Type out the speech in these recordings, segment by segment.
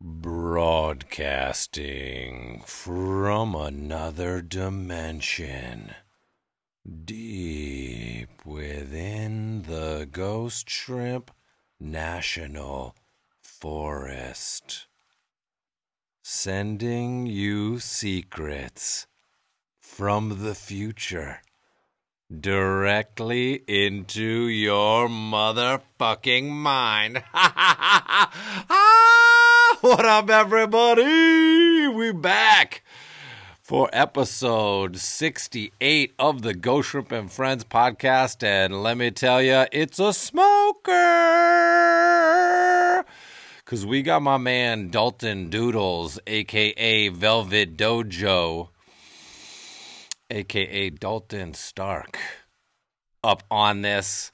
Broadcasting from another dimension, deep within the Ghost Shrimp National Forest. Sending you secrets from the future directly into your motherfucking mind. what up, everybody? We back for episode 68 of the Ghost Shrimp and Friends podcast. And let me tell you, it's a smoker. Because we got my man Dalton Doodles, aka Velvet Dojo, aka Dalton Stark, up on this.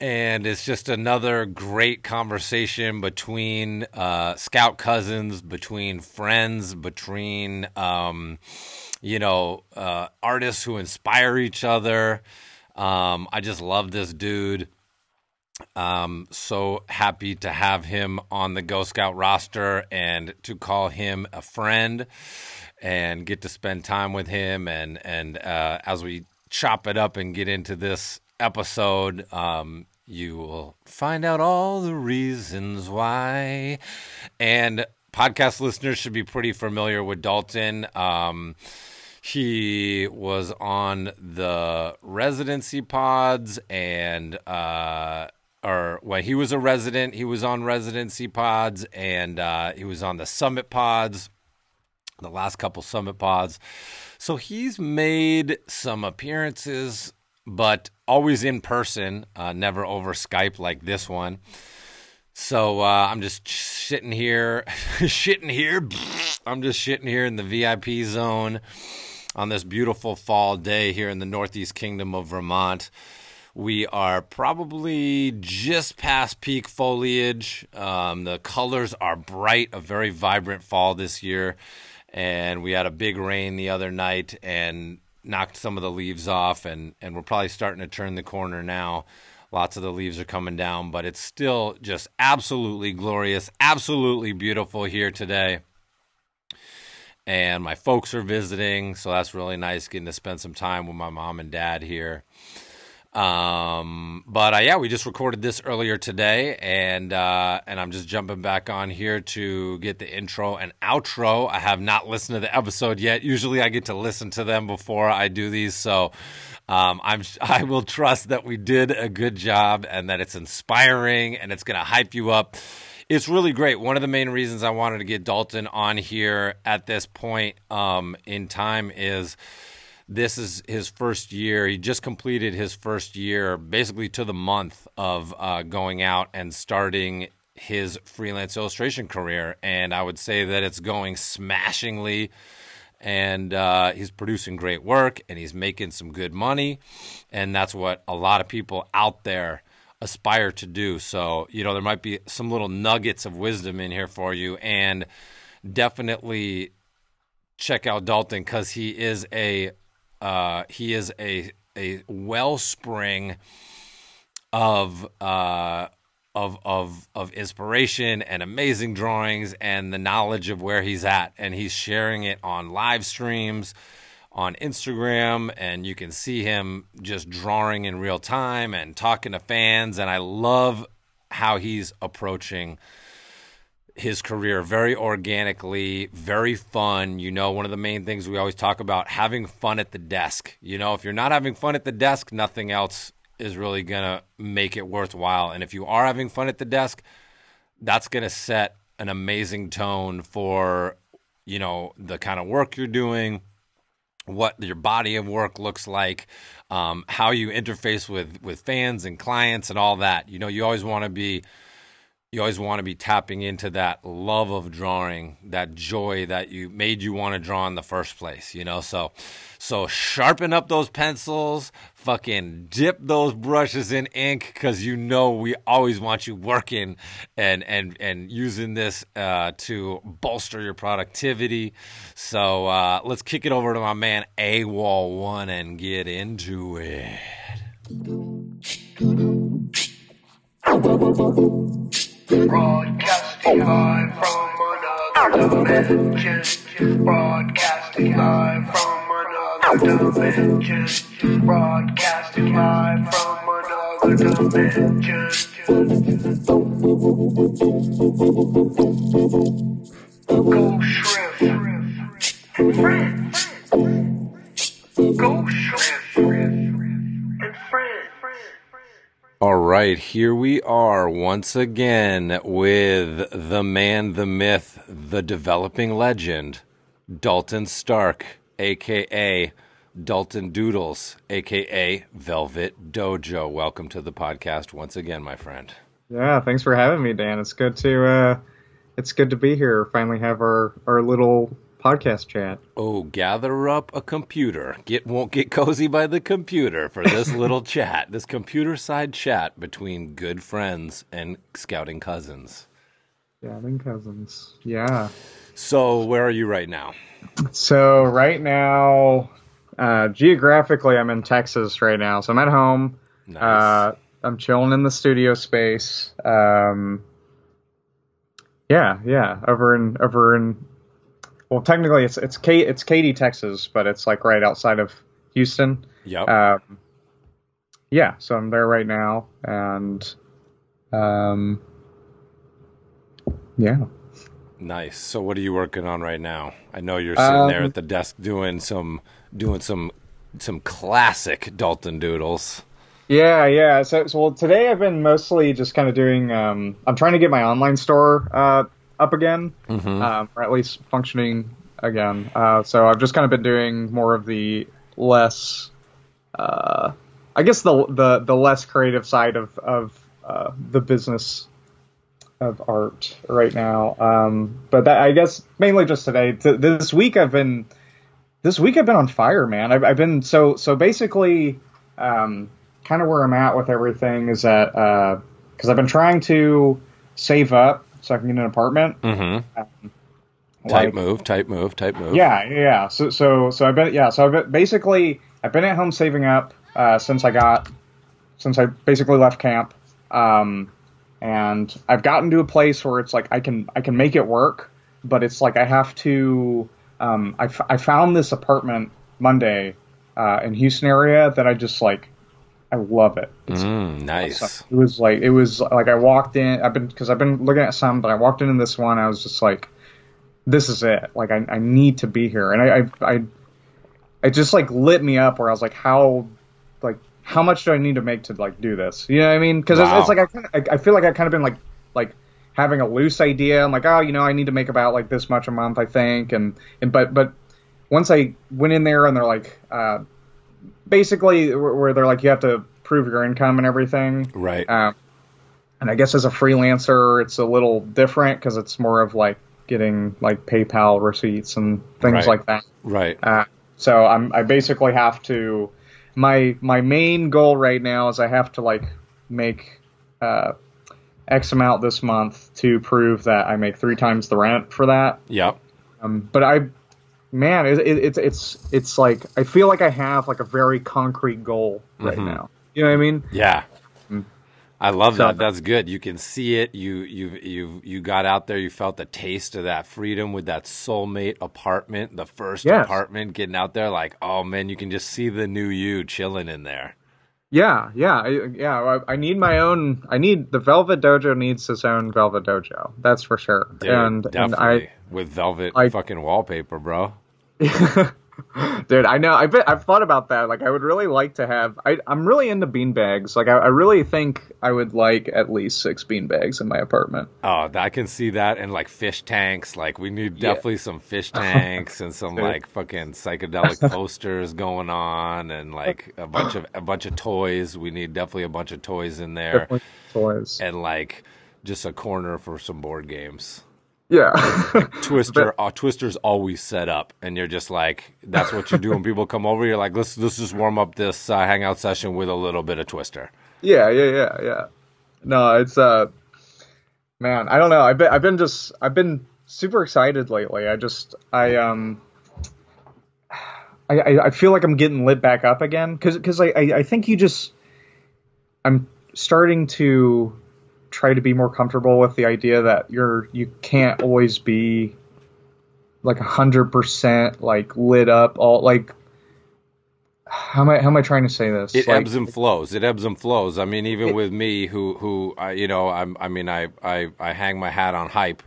And it's just another great conversation between uh, scout cousins, between friends, between, um, you know, uh, artists who inspire each other. Um, I just love this dude. Um, so happy to have him on the Ghost Scout roster and to call him a friend and get to spend time with him. And and uh, as we chop it up and get into this episode, um, you will find out all the reasons why. And podcast listeners should be pretty familiar with Dalton. Um, he was on the residency pods and uh or well he was a resident he was on residency pods and uh he was on the summit pods the last couple summit pods so he's made some appearances but always in person uh never over skype like this one so uh, I'm just shitting here, shitting here. I'm just shitting here in the VIP zone on this beautiful fall day here in the Northeast Kingdom of Vermont. We are probably just past peak foliage. Um, the colors are bright, a very vibrant fall this year. And we had a big rain the other night and knocked some of the leaves off. And, and we're probably starting to turn the corner now. Lots of the leaves are coming down, but it's still just absolutely glorious, absolutely beautiful here today. And my folks are visiting, so that's really nice getting to spend some time with my mom and dad here. Um, but uh, yeah, we just recorded this earlier today, and uh, and I'm just jumping back on here to get the intro and outro. I have not listened to the episode yet. Usually, I get to listen to them before I do these, so um, I'm I will trust that we did a good job and that it's inspiring and it's going to hype you up. It's really great. One of the main reasons I wanted to get Dalton on here at this point um, in time is this is his first year. He just completed his first year, basically to the month of uh, going out and starting his freelance illustration career. And I would say that it's going smashingly. And uh, he's producing great work and he's making some good money. And that's what a lot of people out there aspire to do. So, you know, there might be some little nuggets of wisdom in here for you. And definitely check out Dalton because he is a uh, he is a a wellspring of uh, of of of inspiration and amazing drawings and the knowledge of where he's at, and he's sharing it on live streams on Instagram, and you can see him just drawing in real time and talking to fans, and I love how he's approaching his career very organically, very fun. You know, one of the main things we always talk about having fun at the desk. You know, if you're not having fun at the desk, nothing else is really going to make it worthwhile. And if you are having fun at the desk, that's going to set an amazing tone for, you know, the kind of work you're doing, what your body of work looks like, um, how you interface with with fans and clients and all that. You know, you always want to be you always want to be tapping into that love of drawing, that joy that you made you want to draw in the first place, you know? So so sharpen up those pencils, fucking dip those brushes in ink cuz you know we always want you working and and and using this uh, to bolster your productivity. So uh, let's kick it over to my man AWOL 1 and get into it. Broadcasting live from another dimension. Broadcasting live from another dimension. Broadcasting live from another dimension. Ghost Shrimp friends. Ghost Shrimp. All right, here we are once again with the man, the myth, the developing legend, Dalton Stark, aka Dalton Doodles, aka Velvet Dojo. Welcome to the podcast once again, my friend. Yeah, thanks for having me, Dan. It's good to uh, it's good to be here. Finally, have our our little podcast chat. Oh, gather up a computer. Get won't get cozy by the computer for this little chat, this computer side chat between good friends and scouting cousins. Scouting cousins. Yeah. So, where are you right now? So right now, uh, geographically, I'm in Texas right now. So I'm at home. Nice. Uh, I'm chilling in the studio space. Um, yeah, yeah, over in over in. Well, technically, it's it's K, it's Katy, Texas, but it's like right outside of Houston. yep. Um, yeah, so I'm there right now, and um, yeah. Nice. So what are you working on right now? I know you're sitting there Um, at the desk doing some doing some some classic Dalton doodles. Yeah, yeah. So, so well, today I've been mostly just kind of doing. Um, I'm trying to get my online store uh, up again, um, or at least functioning again. Uh, so I've just kind of been doing more of the less, uh, I guess the the the less creative side of of uh, the business of art right now. Um, but that I guess mainly just today. Th- this week I've been this week I've been on fire, man. I've, I've been so so basically. Um, kind of where I'm at with everything is that because I've been trying to save up so I can get an apartment. Mm-hmm. Um, Type like- move, type move, type move. Yeah, yeah. yeah. So so so I've been yeah. So I've been, basically I've been at home saving up uh, since I got since I basically left camp, um, and I've gotten to a place where it's like I can I can make it work, but it's like I have to. Um, I, f- I found this apartment Monday uh, in Houston area that I just like. I love it. It's Mm, nice. it was like it was like I walked in. I've been because I've been looking at some, but I walked into this one. I was just like, "This is it. Like I, I need to be here." And I, I, I, it just like lit me up where I was like, "How, like, how much do I need to make to like do this?" You know what I mean? Because Wow. it's, it's like I, kind of, I, I feel like I kind of been like, like having a loose idea. I'm like, oh, you know, I need to make about like this much a month, I think, and and but but once I went in there and they're like, uh, basically where they're like, you have to prove your income and everything. Right. Um, and I guess as a freelancer, it's a little different because it's more of like getting like PayPal receipts and things Right. like that. right. Uh, so I'm I basically have to my my main goal right now is I have to like make uh, X amount this month to prove that I make three times the rent for that. Yep. Um, but I, man, it, it, it's it's it's like I feel like I have like a very concrete goal right Mhm. now. You know what I mean? Yeah. I love So- that. That's good. You can see it. You you you you got out there. You felt the taste of that freedom with that soulmate apartment, the first Yes. apartment. Getting out there, like, oh man, you can just see the new you chilling in there. Yeah, yeah, yeah. I, I need my own. I need the Velvet Dojo needs its own Velvet Dojo. That's for sure. Dude, and definitely and with velvet I- fucking wallpaper, bro. I, dude, I know. I've been, I've thought about that. Like, I would really like to have. I, I'm really into beanbags. Like, I, I really think I would like at least six beanbags in my apartment. Oh, I can see that, and like fish tanks. Like we need Yeah. definitely some fish tanks and some like fucking psychedelic posters going on, and like a bunch of a bunch of toys. We need definitely a bunch of toys in there, Definitely toys. and like just a corner for some board games. Yeah. Twister, uh, Twister's always set up, and you're just like, that's what you do when people come over. You're like, let's let's just warm up this uh, hangout session with a little bit of Twister. Yeah, yeah, yeah, yeah. No, it's uh, man, I don't know. I've been, I've been just, I've been super excited lately. I just, I um, I, I, I feel like I'm getting lit back up again because, because I, I, I think you just, I'm starting to try to be more comfortable with the idea that you're, you can't always be like a hundred percent like lit up all like how am I how am I trying to say this? It like, ebbs and flows. It ebbs and flows. I mean, even with me, who who I, you know, I'm, I mean, I, I I hang my hat on hype,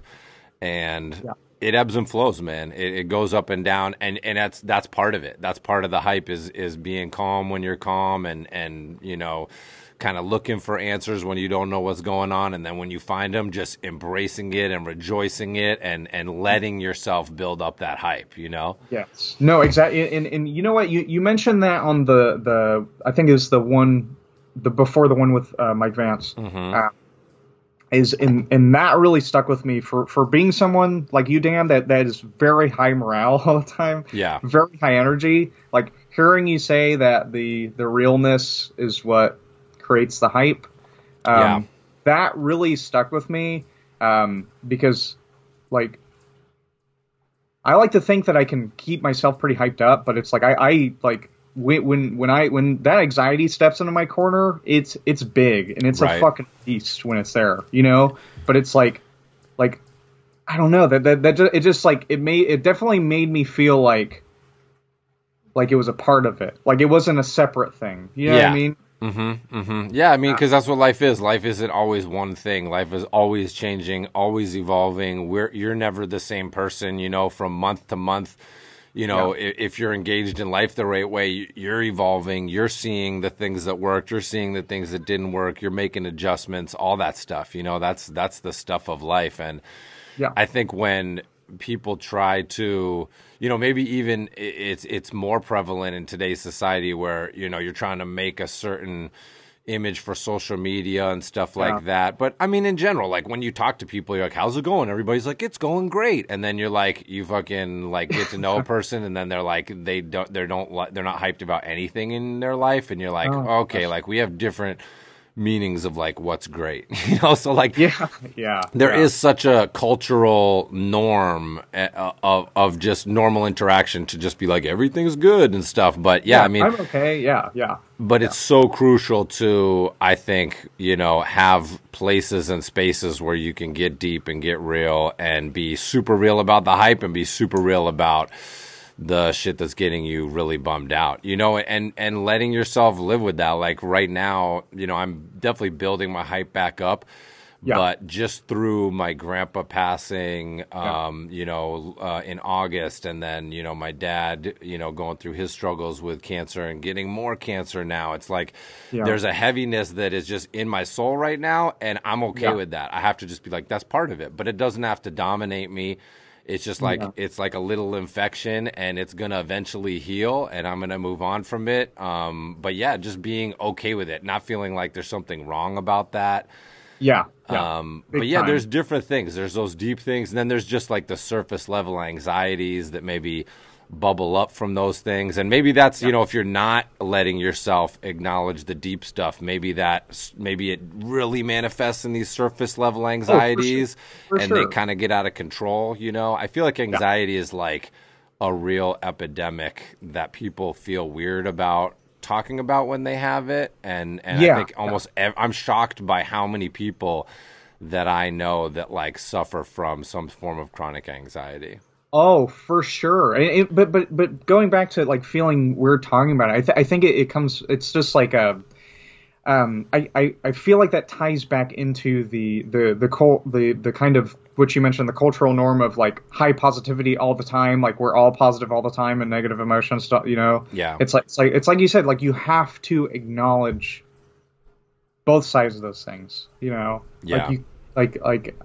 and Yeah. it ebbs and flows, man. It, it goes up and down, and and that's that's part of it. That's part of the hype is is being calm when you're calm, and and you know, kind of looking for answers when you don't know what's going on, and then when you find them, just embracing it and rejoicing it, and and letting yourself build up that hype. You know. Yes. No, exactly. And, and you know what? You you mentioned that on the the I think it was the one the before the one with uh, Mike Vance. Uh, is and and that really stuck with me for for being someone like you, Dan, that that is very high morale all the time. Yeah. Very high energy. Like hearing you say that the the realness is what creates the hype. Um, Yeah. That really stuck with me um, because like I like to think that I can keep myself pretty hyped up, but it's like I, I like when when I when that anxiety steps into my corner, it's it's big and it's Right. a fucking beast when it's there, you know. But it's like like I don't know that that that ju- it just like it made it definitely made me feel like like it was a part of it, like it wasn't a separate thing. You know what Yeah. I mean? Mm-hmm, mm-hmm. Yeah, I mean, because that's what life is. Life isn't always one thing. Life is always changing, always evolving. We're you're never the same person, you know, from month to month. You know, if, if you're engaged in life the right way, you- you're evolving. You're seeing the things that worked. You're seeing the things that didn't work. You're making adjustments. All that stuff. You know, that's that's the stuff of life. And Yeah. I think when people try to, you know, maybe even it's it's more prevalent in today's society where you know you're trying to make a certain image for social media and stuff like Yeah. that. But I mean, in general, like when you talk to people, you're like, "How's it going?" Everybody's like, "It's going great," and then you're like, you fucking like get to know a person, and then they're like, they don't, they don't, they're not hyped about anything in their life, and you're like, Oh, okay, like we have different meanings of like what's great, you know. So like, Yeah, yeah. there yeah. is such a cultural norm uh, of of just normal interaction to just be like everything's good and stuff. But yeah, I mean, I'm okay. Yeah, yeah. but it's so crucial to I think you know have places and spaces where you can get deep and get real and be super real about the hype and be super real about the shit that's getting you really bummed out you know and and letting yourself live with that like right now you know i'm definitely building my hype back up Yeah. but just through my grandpa passing um you know uh, in august and then you know my dad you know going through his struggles with cancer and getting more cancer now it's like Yeah. there's a heaviness that is just in my soul right now and i'm okay Yeah. with that i have to just be like that's part of it but it doesn't have to dominate me it's just like Yeah. it's like a little infection and it's gonna eventually heal and i'm gonna move on from it um but yeah just being okay with it not feeling like there's something wrong about that Yeah, yeah. um, but yeah, time. there's different things. There's those deep things, and then there's just like the surface level anxieties that maybe bubble up from those things. And maybe that's you know if you're not letting yourself acknowledge the deep stuff, maybe that maybe it really manifests in these surface level anxieties, Oh, For and sure. they kind of get out of control. You know, I feel like anxiety is like a real epidemic that people feel weird about talking about when they have it and and I think almost ev- I'm shocked by how many people that I know that like suffer from some form of chronic anxiety. Oh, for sure. And it, but but but going back to like feeling weird talking about it, I, th- I think it, it comes. It's just like a. Um, I, I, I feel like that ties back into the the the cult the the kind of what you mentioned the cultural norm of like high positivity all the time like we're all positive all the time and negative emotion stuff you know Yeah. it's like it's like it's like you said like you have to acknowledge both sides of those things you know Yeah. like you like like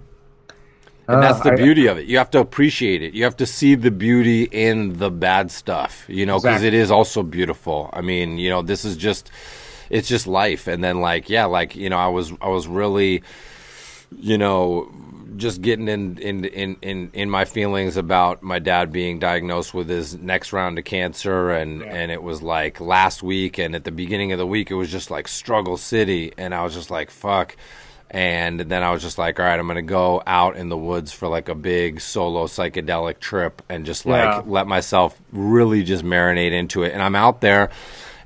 And that's uh, the I- beauty of it. You have to appreciate it. You have to see the beauty in the bad stuff, you know, because Exactly. it is also beautiful. I mean, you know, this is just, it's just life. And then, like, yeah, like, you know, I was, I was really, you know, just getting in, in, in, in, in my feelings about my dad being diagnosed with his next round of cancer. And, Yeah. and it was like last week. And at the beginning of the week, it was just like struggle city. And I was just like, fuck. And then I was just like, all right, I'm going to go out in the woods for like a big solo psychedelic trip and just like Yeah. let myself really just marinate into it. And I'm out there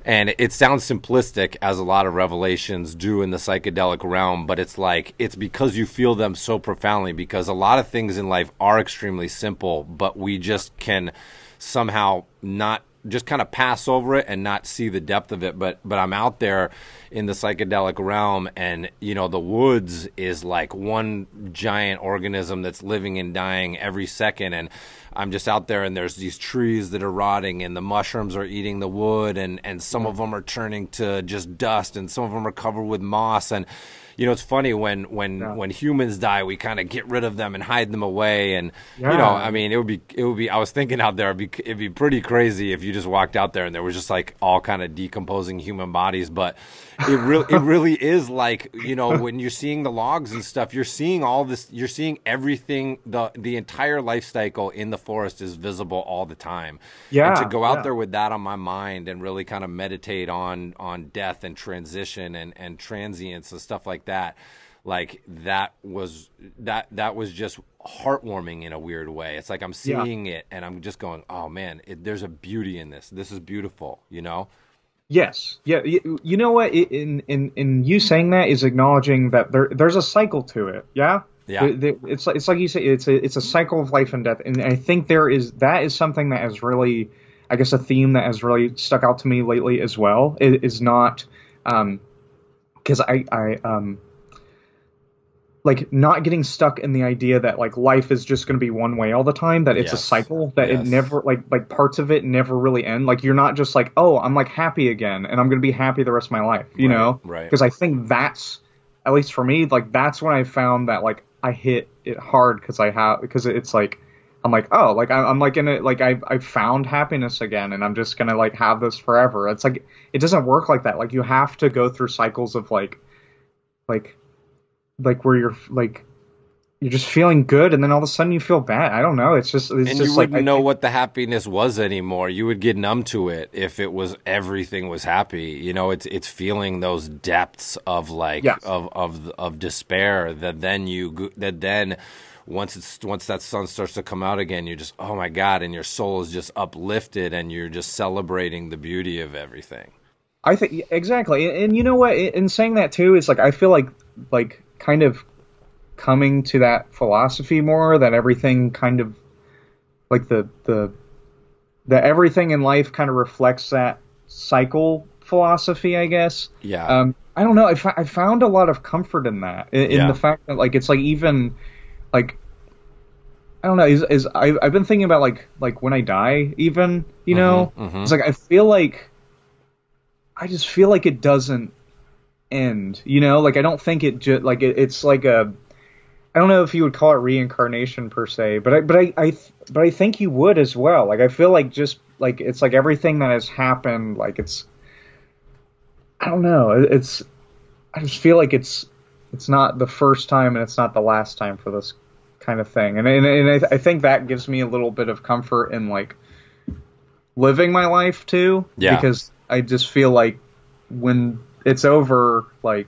And it sounds simplistic, as a lot of revelations do in the psychedelic realm, but it's like it's because you feel them so profoundly. Because a lot of things in life are extremely simple, but we just can somehow not just kind of pass over it and not see the depth of it. But but I'm out there in the psychedelic realm, and you know the woods is like one giant organism that's living and dying every second, and I'm just out there, and there's these trees that are rotting, and the mushrooms are eating the wood, and and some of mm. them are turning to just dust, and some of them are covered with moss, and you know, it's funny when when Yeah. when humans die, we kind of get rid of them and hide them away, and you know, I mean, it would be it would be. I was thinking out there, it'd be, it'd be pretty crazy if you just walked out there and there was just like all kind of decomposing human bodies, but it really it really is like you know when you're seeing the logs and stuff, you're seeing all this, you're seeing everything. the The entire life cycle in the forest is visible all the time. Yeah, and to go out yeah. there with that on my mind and really kind of meditate on on death and transition and and transience and stuff like that like that was that that was just heartwarming in a weird way it's like i'm Yeah. seeing it and i'm just going oh man it, there's a beauty in this this is beautiful you know Yes. Yeah. You, you know what? In in in you saying that is acknowledging that there there's a cycle to it. Yeah. Yeah. The- the- it's like it's like you say it's a it's a cycle of life and death, and I think there is that is something that has really, I guess, a theme that has really stuck out to me lately as well. It is not, um, because I I um. Like not getting stuck in the idea that like life is just going to be one way all the time. That it's a cycle. That Yes. it never like like parts of it never really end. Like you're not just like oh I'm like happy again and I'm going to be happy the rest of my life. You Right, know, right. Because I think that's at least for me like that's when I found that like I hit it hard because I have because it's like I'm like oh like I- I'm like in it like I I found happiness again and I'm just gonna like have this forever. It's like it doesn't work like that. Like you have to go through cycles of like like like where you're like you're just feeling good and then all of a sudden you feel bad. I don't know. It's just it's and just you like wouldn't I know think- what the happiness was anymore you would get numb to it if it was everything was happy you know it's it's feeling those depths of like Yes. of of of despair that then you go- that then once it's once that sun starts to come out again you're just oh my god and your soul is just uplifted and you're just celebrating the beauty of everything I think exactly, and, and you know what? In saying that too, it's like I feel like like kind of coming to that philosophy more that everything kind of like the the that everything in life kind of reflects that cycle philosophy, I guess. yeah Um, I don't know. I, f- I found a lot of comfort in that, in, in Yeah. the fact that like it's like even like I don't know. Is, is I, I've been thinking about like like when I die, even you know, mhm. it's like I feel like I just feel like it doesn't end. You know, like I don't think it just like it, it's like a. I don't know if you would call it reincarnation per se, but I but I, I but I think you would as well. Like I feel like just like it's like everything that has happened, like it's I don't know. It- It's I just feel like it's it's not the first time and it's not the last time for this kind of thing, and and, and I, th- I think that gives me a little bit of comfort in like living my life too. Yeah. Because I just feel like when it's over, like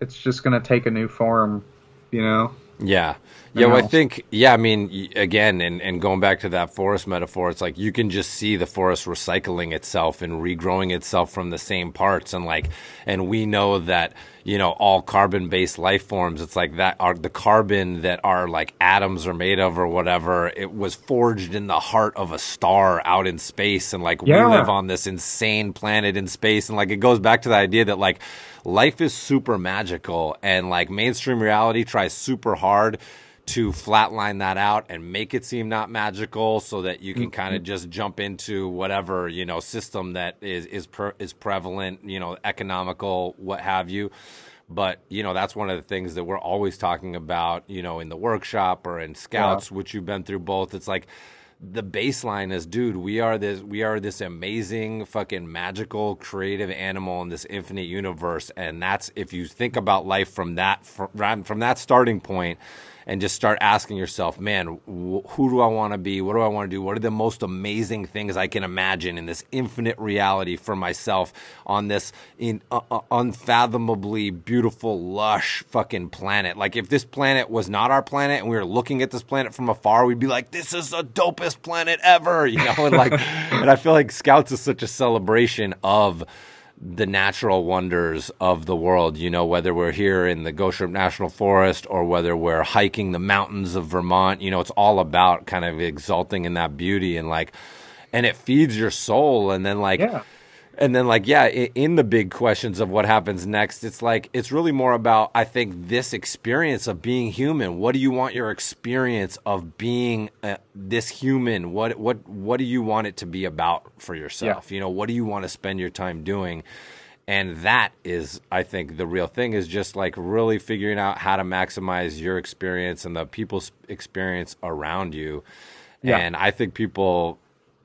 it's just gonna take a new form, you know. Yeah. Yeah, well, I think, yeah, I mean, again, and, and going back to that forest metaphor, it's like you can just see the forest recycling itself and regrowing itself from the same parts. And like, and we know that, you know, all carbon based life forms, it's like that are the carbon that our like atoms are made of or whatever, it was forged in the heart of a star out in space. And like, Yeah. we live on this insane planet in space. And like, it goes back to the idea that like, life is super magical and like mainstream reality tries super hard to flatline that out and make it seem not magical so that you can mm, kind of mm. just jump into whatever you know system that is is per, is prevalent you know economical what have you. But you know that's one of the things that we're always talking about you know in the workshop or in scouts which you've been through both. It's like the baseline is dude we are this we are this amazing fucking magical creative animal in this infinite universe. And that's if you think about life from that from, from that starting point and just start asking yourself, man, wh- who do I want to be? What do I want to do? What are the most amazing things I can imagine in this infinite reality for myself on this in, uh, uh, unfathomably beautiful, lush fucking planet? Like, if this planet was not our planet and we were looking at this planet from afar, we'd be like, this is the dopest planet ever, you know? And like, and I feel like Scouts is such a celebration of the natural wonders of the world. You know, whether we're here in the Goshen National Forest or whether we're hiking the mountains of Vermont, you know, it's all about kind of exulting in that beauty and like, and it feeds your soul. And then like, Yeah. And then like yeah in the big questions of what happens next it's like it's really more about i think this experience of being human. What do you want your experience of being uh, this human? What what what do you want it to be about for yourself? You know what do you want to spend your time doing? And that is i think the real thing is just like really figuring out how to maximize your experience and the people's experience around you. Yeah. and i think people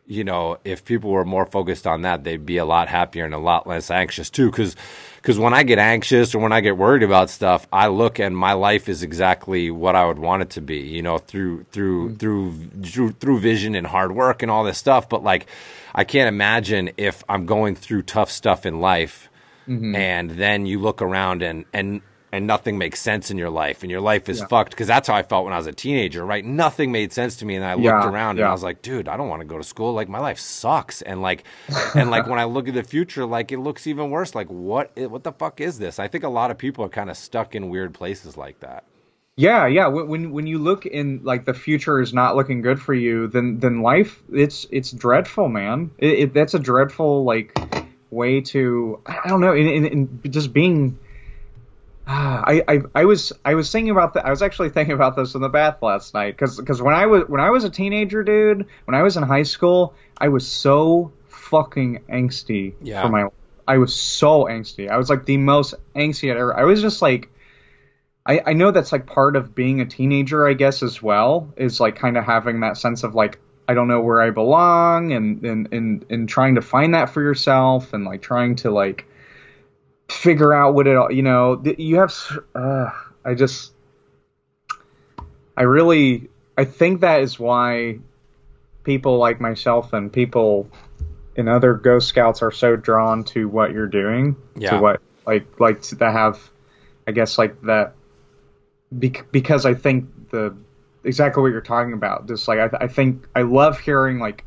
you know, if people were more focused on that, they'd be a lot happier and a lot less anxious too. Because because when I get anxious or when I get worried about stuff, I look and my life is exactly what I would want it to be. You know, through through mm-hmm. through through, through vision and hard work and all this stuff. But like, I can't imagine if I'm going through tough stuff in life, mm-hmm. and then you look around and and and nothing makes sense in your life and your life is Yeah. fucked because that's how I felt when I was a teenager, right? Nothing made sense to me, and I looked Yeah, around and. I was like, dude, I don't want to go to school. Like my life sucks, and like, and like when I look at the future, like it looks even worse. Like what? What the fuck is this? I think a lot of people are kind of stuck in weird places like that. Yeah, yeah. When when when you look in like the future is not looking good for you, then then life it's it's dreadful, man. It, it, that's a dreadful like way to I don't know. In, in, in just being, ah, I, I I was I was thinking about that. I was actually thinking about this in the bath last night because when I was when I was a teenager, dude, when I was in high school, I was so fucking angsty Yeah. for my. I was so angsty. I was like the most angsty I'd ever. I was just like. I, I know that's like part of being a teenager, I guess, as well, is like kind of having that sense of like, I don't know where I belong and, and, and, and trying to find that for yourself and like trying to like figure out what it all, you know, you have, uh, I just, I really, I think that is why people like myself and people and other Ghost Scouts are so drawn to what you're doing, Yeah. to what, like, like to have, I guess, like that bec- because I think the exactly what you're talking about. Just like I, I think I love hearing like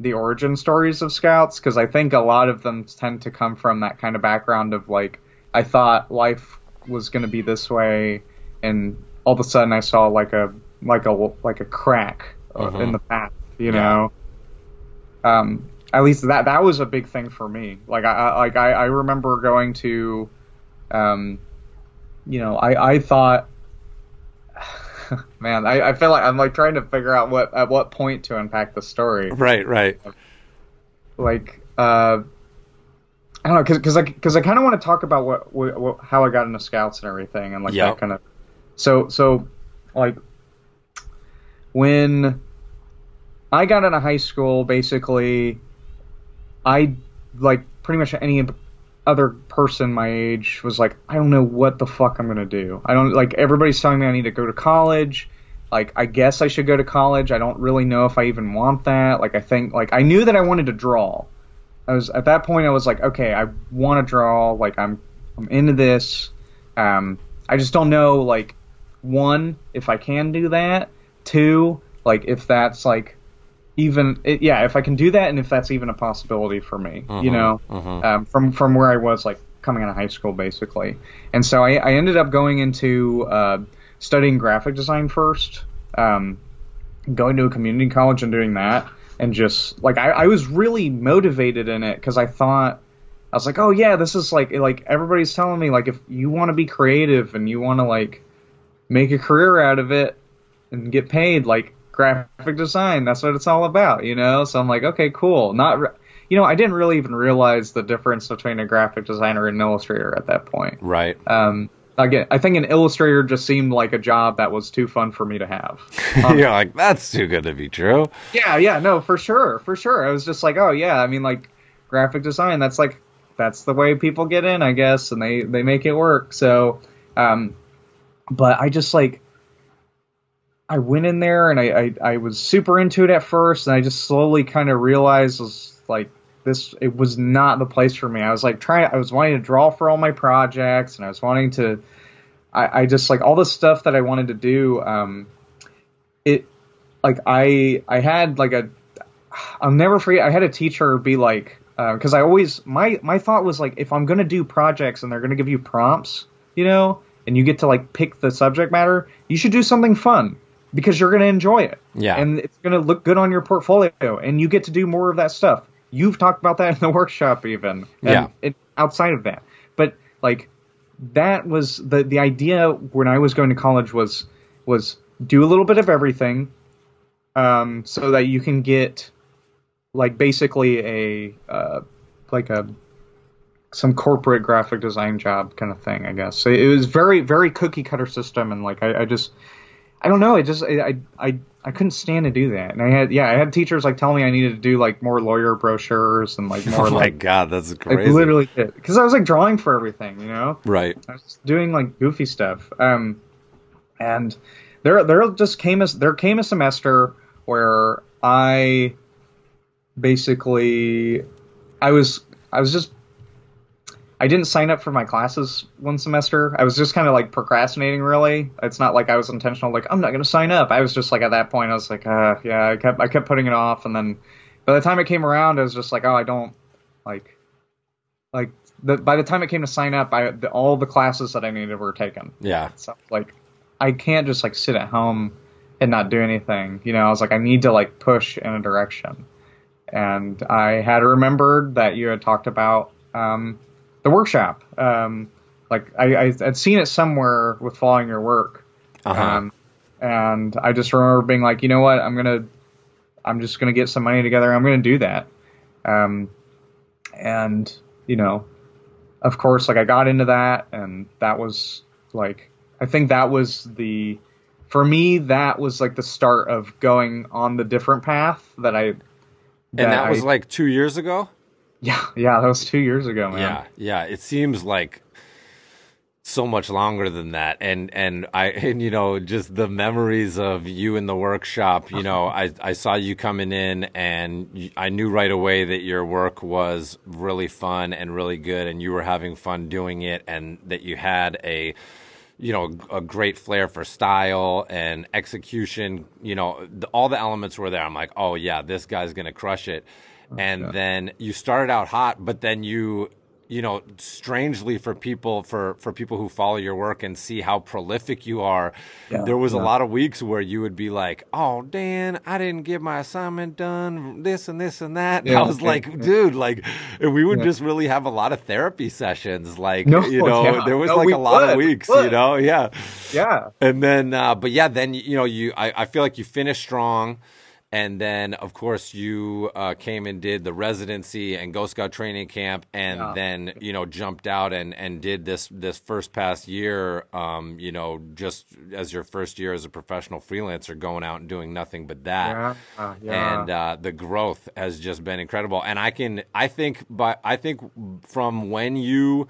the origin stories of scouts because I think a lot of them tend to come from that kind of background of like I thought life was going to be this way, and all of a sudden I saw like a like a like a crack uh in the path, you Yeah. know. Um, at least that that was a big thing for me. Like I, I like I, I remember going to, um, you know, I I thought man, I, I feel like I'm like trying to figure out what at what point to unpack the story. Right, right. Like, uh, I don't know, because because I because I kind of want to talk about what, what, what how I got into scouts and everything, and like Yep. that kind of. So so, like, when I got into high school, basically, I like pretty much any other person my age was like, I don't know what the fuck I'm gonna do. I don't like everybody's telling me I need to go to college. Like I guess I should go to college. I don't really know if I even want that. Like I think like I knew that I wanted to draw. I was at that point I was like, okay, I want to draw. Like I'm I'm into this. Um, I just don't know like one if I can do that. Two, like if that's like even it, yeah, if I can do that and if that's even a possibility for me, you know, um, from from where I was like coming out of high school basically. And so I, I ended up going into uh, studying graphic design first, um, going to a community college and doing that, and just like I, I was really motivated in it because I thought. I was like, oh yeah, this is like like everybody's telling me like if you want to be creative and you want to like make a career out of it and get paid like graphic design. That's what it's all about you know? So i'm like okay cool. Not re- you know i didn't really even realize the difference between a graphic designer and an illustrator at that point. Right. um again i think an illustrator just seemed like a job that was too fun for me to have. You're like, that's too good to be true. yeah yeah no for sure for sure. I was just like oh yeah i mean like graphic design that's like that's the way people get in i guess and they they make it work. So um but i just like I went in there and I, I, I was super into it at first, and I just slowly kind of realized was like this it was not the place for me. I was like trying I was wanting to draw for all my projects and I was wanting to I, I just like all the stuff that I wanted to do, um it like I I had like a I'll never forget I had a teacher be like because I always my my thought was like if I'm gonna do projects and they're gonna give you prompts, you know, and you get to like pick the subject matter, you should do something fun because you're gonna enjoy it. Yeah. And it's gonna look good on your portfolio and you get to do more of that stuff. You've talked about that in the workshop even. And Yeah. It, outside of that. But like that was the the idea when I was going to college was was do a little bit of everything um, so that you can get like basically a uh, like a some corporate graphic design job kind of thing, I guess. So it was very very cookie cutter system, and like I, I just I don't know, I just I, I I couldn't stand to do that, and I had yeah I had teachers like telling me I needed to do like more lawyer brochures and like more Oh my like god, that's like crazy. literally because I was like drawing for everything, you know. Right. I was doing like goofy stuff. Um, and there there just came a there came a semester where I basically I was I was just I didn't sign up for my classes one semester. I was just kind of like procrastinating. Really, it's not like I was intentional. Like I'm not going to sign up. I was just like at that point, I was like, uh, yeah. I kept I kept putting it off, and then by the time it came around, I was just like, oh, I don't like like the, by the time it came to sign up, I the, all the classes that I needed were taken. Yeah. So like, I can't just like sit at home and not do anything. You know, I was like, I need to like push in a direction. And I had remembered that you had talked about um, the workshop. Um, like I, I had seen it somewhere with following your work. Uh-huh. Um, and I just remember being like, you know what, I'm gonna, I'm just gonna get some money together. I'm gonna do that. Um, and you know, of course, like I got into that, and that was like, I think that was the, for me, that was like the start of going on the different path that I. and that was I- like two years ago. Yeah, yeah, that was two years ago, man. Yeah, yeah. It seems like so much longer than that, and and I and you know just the memories of you in the workshop. You know, I I saw you coming in, and i knew right away that your work was really fun and really good, and you were having fun doing it, and that you had a you know a great flair for style and execution you know all the elements were there i'm like oh yeah this guy's gonna crush it and then you started out hot but then you you know strangely for people for for people who follow your work and see how prolific you are Yeah, there was a lot of weeks where you would be like oh dan i didn't get my assignment done this and this and that. And Yeah, i was yeah, like dude like and we would Yeah. just really have a lot of therapy sessions like No, you know yeah. there was No, like a lot of would, we weeks you know yeah. Yeah. and then uh, but yeah then you know you I, I feel like you finished strong and then of course you uh, came and did the residency and Ghost Scout training camp and Yeah. then you know jumped out and and did this this first past year um, you know just as your first year as a professional freelancer going out and doing nothing but that Yeah. Uh, yeah. and uh, the growth has just been incredible. And I can, I think, but I think from when you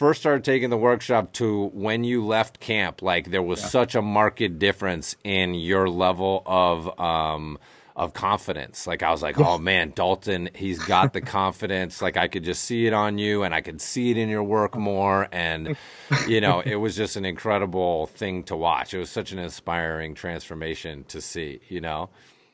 first started taking the workshop to when you left camp, like there was such a marked difference in your level of. Um, of confidence. Like I was like, oh man, Dalton, he's got the confidence. Like I could just see it on you and I could see it in your work more. And, you know, it was just an incredible thing to watch. It was such an inspiring transformation to see, you know?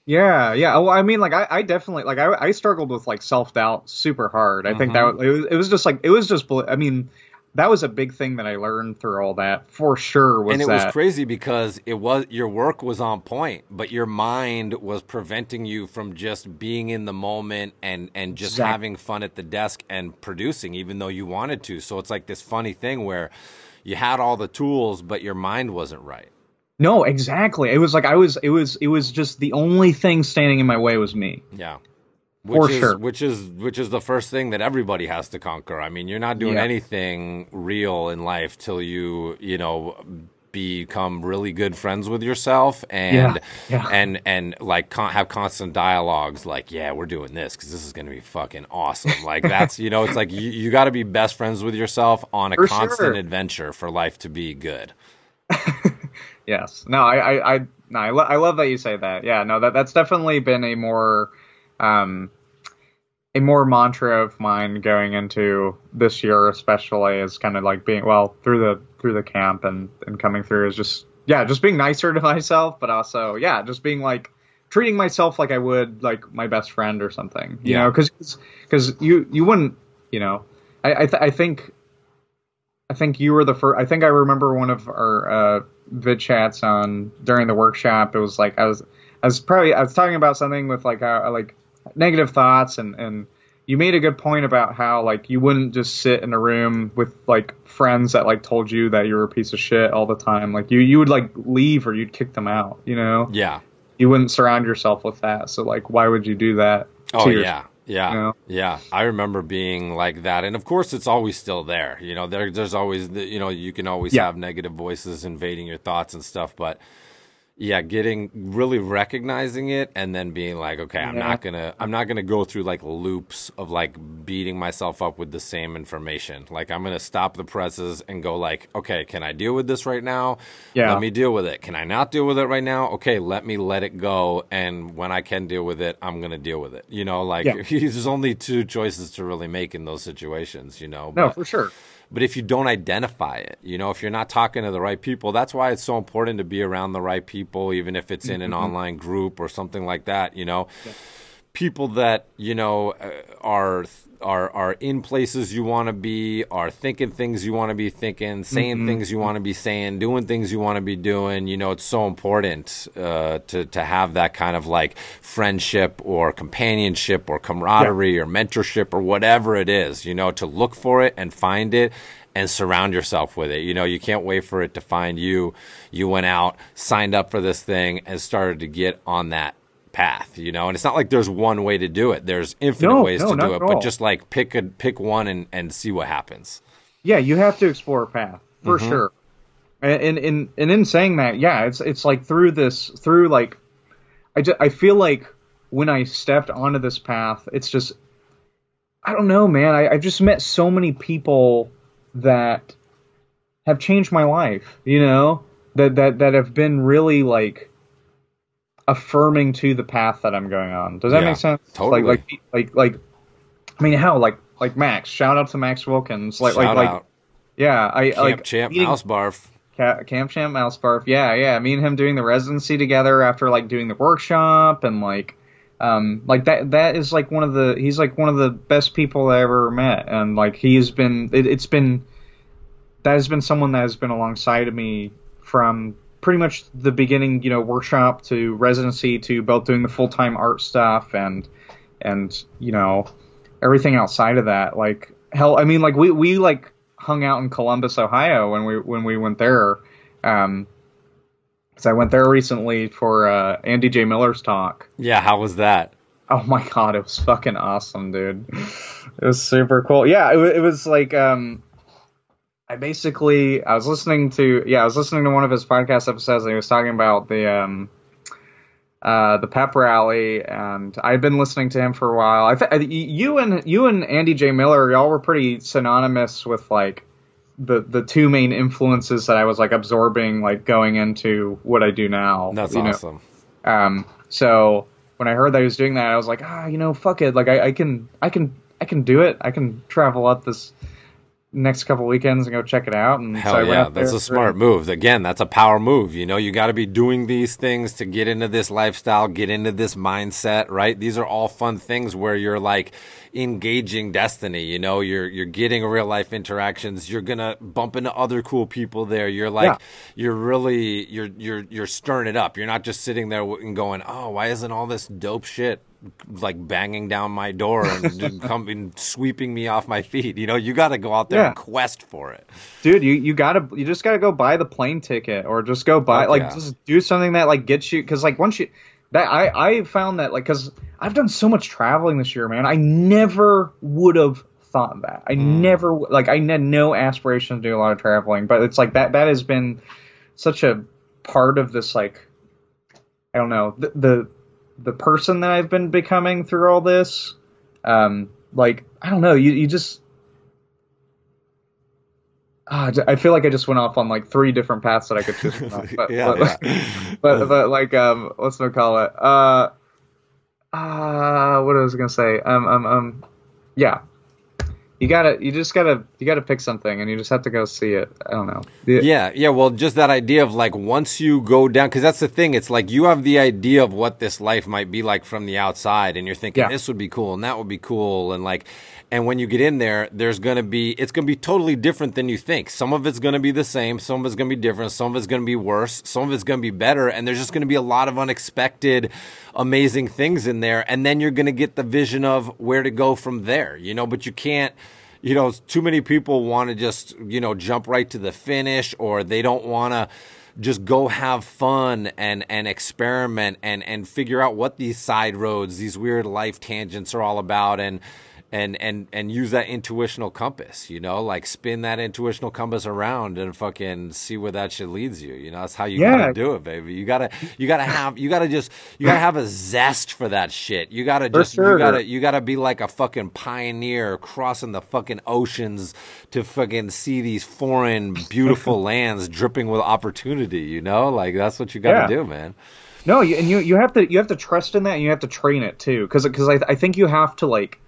Yeah, yeah. Well, I mean, like, I, I definitely like I, I struggled with like self doubt super hard. I think that Mm-hmm. it was, it was just like it was just. I mean, that was a big thing that I learned through all that for sure. Was and it that was crazy because it was your work was on point, but your mind was preventing you from just being in the moment and and just Exact- having fun at the desk and producing, even though you wanted to. So it's like this funny thing where you had all the tools, but your mind wasn't right. no, exactly. It was like I was. It was. It was just the only thing standing in my way was me. Yeah. For Which is, sure. Which is which is the first thing that everybody has to conquer. I mean, you're not doing Yeah. anything real in life till you, you know, become really good friends with yourself and Yeah, yeah. and and like con- have constant dialogues like, yeah, we're doing this cuz this is going to be fucking awesome. Like that's, you know, it's like you, you got to be best friends with yourself on a For constant sure. adventure for life to be good. Yes. No, I, I, I, no, I, lo- I love that you say that. Yeah. No, that that's definitely been a more, um, a more mantra of mine going into this year, especially is kind of like being well through the through the camp and and coming through is just yeah, just being nicer to myself, but also yeah, just being like treating myself like I would like my best friend or something. You Yeah. know, because because you you wouldn't you know I I, th- I think I think you were the first. I think I remember one of our uh, vid chats on during the workshop. It was like I was I was probably I was talking about something with like uh, like negative thoughts and and you made a good point about how like you wouldn't just sit in a room with like friends that like told you that you were a piece of shit all the time. Like you you would like leave or you'd kick them out. You know, Yeah. you wouldn't surround yourself with that. So like, why would you do that? Oh to yeah, yeah, you know? yeah. I remember being like that, and of course, it's always still there. You know, there, there's always, the, you know, you can always Yeah. have negative voices invading your thoughts and stuff, but yeah, getting really recognizing it and then being like, okay, I'm Yeah. not gonna, I'm not gonna go through like loops of like beating myself up with the same information. Like, I'm gonna stop the presses and go like, okay, can I deal with this right now? Yeah. Let me deal with it. Can I not deal with it right now? Okay, let me let it go. And when I can deal with it, I'm to deal with it. You know, like Yeah. there's only two choices to really make in those situations, you know. No, But, for sure. But if you don't identify it, you know, if you're not talking to the right people, that's why it's so important to be around the right people, even if it's in an online group or something like that, you know. People that, you know, uh, are are are in places you want to be, are thinking things you want to be thinking, saying things you want to be saying, doing things you want to be doing. You know, it's so important uh, to to have that kind of like friendship or companionship or camaraderie or mentorship or whatever it is. You know, to look for it and find it and surround yourself with it. You know, you can't wait for it to find you. You went out, signed up for this thing, and started to get on that path. You know, and it's not like there's one way to do it. There's infinite No, ways no, to do it, but just like pick a pick one and and see what happens. yeah, you have to explore a path for Mm-hmm. sure. And, and and and in saying that, yeah, it's it's like through this through like, I just, I feel like when I stepped onto this path, it's just, I don't know, man. I, I've just met so many people that have changed my life. You know, that that that have been really like affirming to the path that I'm going on. Does that Yeah, make sense? totally. Like like like like. I mean, how like like Max? Shout out to Max Wilkins. Like Shout like like out, yeah, I Camp like Champ meeting- Mouse Barf. Ca- Camp Champ Mouse Barf. Yeah, yeah. Me and him doing the residency together after like doing the workshop and like, um, like that. That is like one of the. He's like one of the best people I ever met, and like he's been. It, it's been. That has been someone that has been alongside of me from pretty much the beginning. You know, workshop to residency to both doing the full time art stuff and and you know everything outside of that. Like hell, I mean, like we we like hung out in Columbus, Ohio when we when we went there. Um, so I went there recently for uh, Andy J Miller's talk. Yeah, how was that? Oh my god, it was fucking awesome, dude. It was super cool. Yeah, it, it was like um, I basically I was listening to yeah I was listening to one of his podcast episodes and he was talking about the um uh the pep rally and I've been listening to him for a while. I th- you and you and Andy J Miller y'all were pretty synonymous with like the the two main influences that I was like absorbing like going into what I do now. That's you know? awesome. Um, so when I heard that he was doing that, I was like, ah, you know, fuck it. Like I, I can, I can, I can do it. I can travel up this next couple weekends and go check it out. And Hell so I went yeah, up that's there a smart move. Again, that's a power move. You know, you got to be doing these things to get into this lifestyle, get into this mindset, right? These are all fun things where you're like engaging destiny. You know, you're you're getting real life interactions. You're gonna bump into other cool people there. You're like, Yeah. you're really you're you're you're stirring it up. You're not just sitting there and going, oh, why isn't all this dope shit like banging down my door and coming sweeping me off my feet? You know, you got to go out there Yeah. and quest for it. dude. You you gotta, you just gotta go buy the plane ticket or just go buy like yeah. just do something that like gets you because like once you that I I found that like because I've done so much traveling this year, man. I never would have thought that. I Mm. never like I had no aspiration to do a lot of traveling, but it's like that that has been such a part of this like I don't know the the, the person that I've been becoming through all this. Um, like I don't know, you you just j- I feel like I just went off on like three different paths that I could choose from. But, Yeah, but, but, but like um, what's gonna call it? Uh, uh, what was I gonna say? Um, um, um, yeah. You gotta, you just gotta, you gotta pick something, and you just have to go see it. I don't know. The- Yeah, yeah. Well, just that idea of like once you go down, because that's the thing. It's like you have the idea of what this life might be like from the outside, and you're thinking Yeah. this would be cool and that would be cool, and like, and when you get in there, there's gonna be it's gonna be totally different than you think. Some of it's gonna be the same, some of it's gonna be different, some of it's gonna be worse, some of it's gonna be better, and there's just gonna be a lot of unexpected, amazing things in there, and then you're gonna get the vision of where to go from there. You know, but you can't you know, too many people want to just, you know, jump right to the finish or they don't want to just go have fun and, and experiment and, and figure out what these side roads, these weird life tangents are all about and, and, and, and use that intuitional compass, you know, like spin that intuitional compass around and fucking see where that shit leads you. You know, that's how you Yeah. gotta do it, baby. You gotta, you gotta have, you gotta just, you gotta have a zest for that shit. You gotta just, sure. you gotta, you gotta be like a fucking pioneer crossing the fucking oceans to fucking see these foreign beautiful lands dripping with opportunity, you know? Like that's what you gotta Yeah. do, man. No, and you you have to you have to trust in that, and you have to train it too, because because I I think you have to like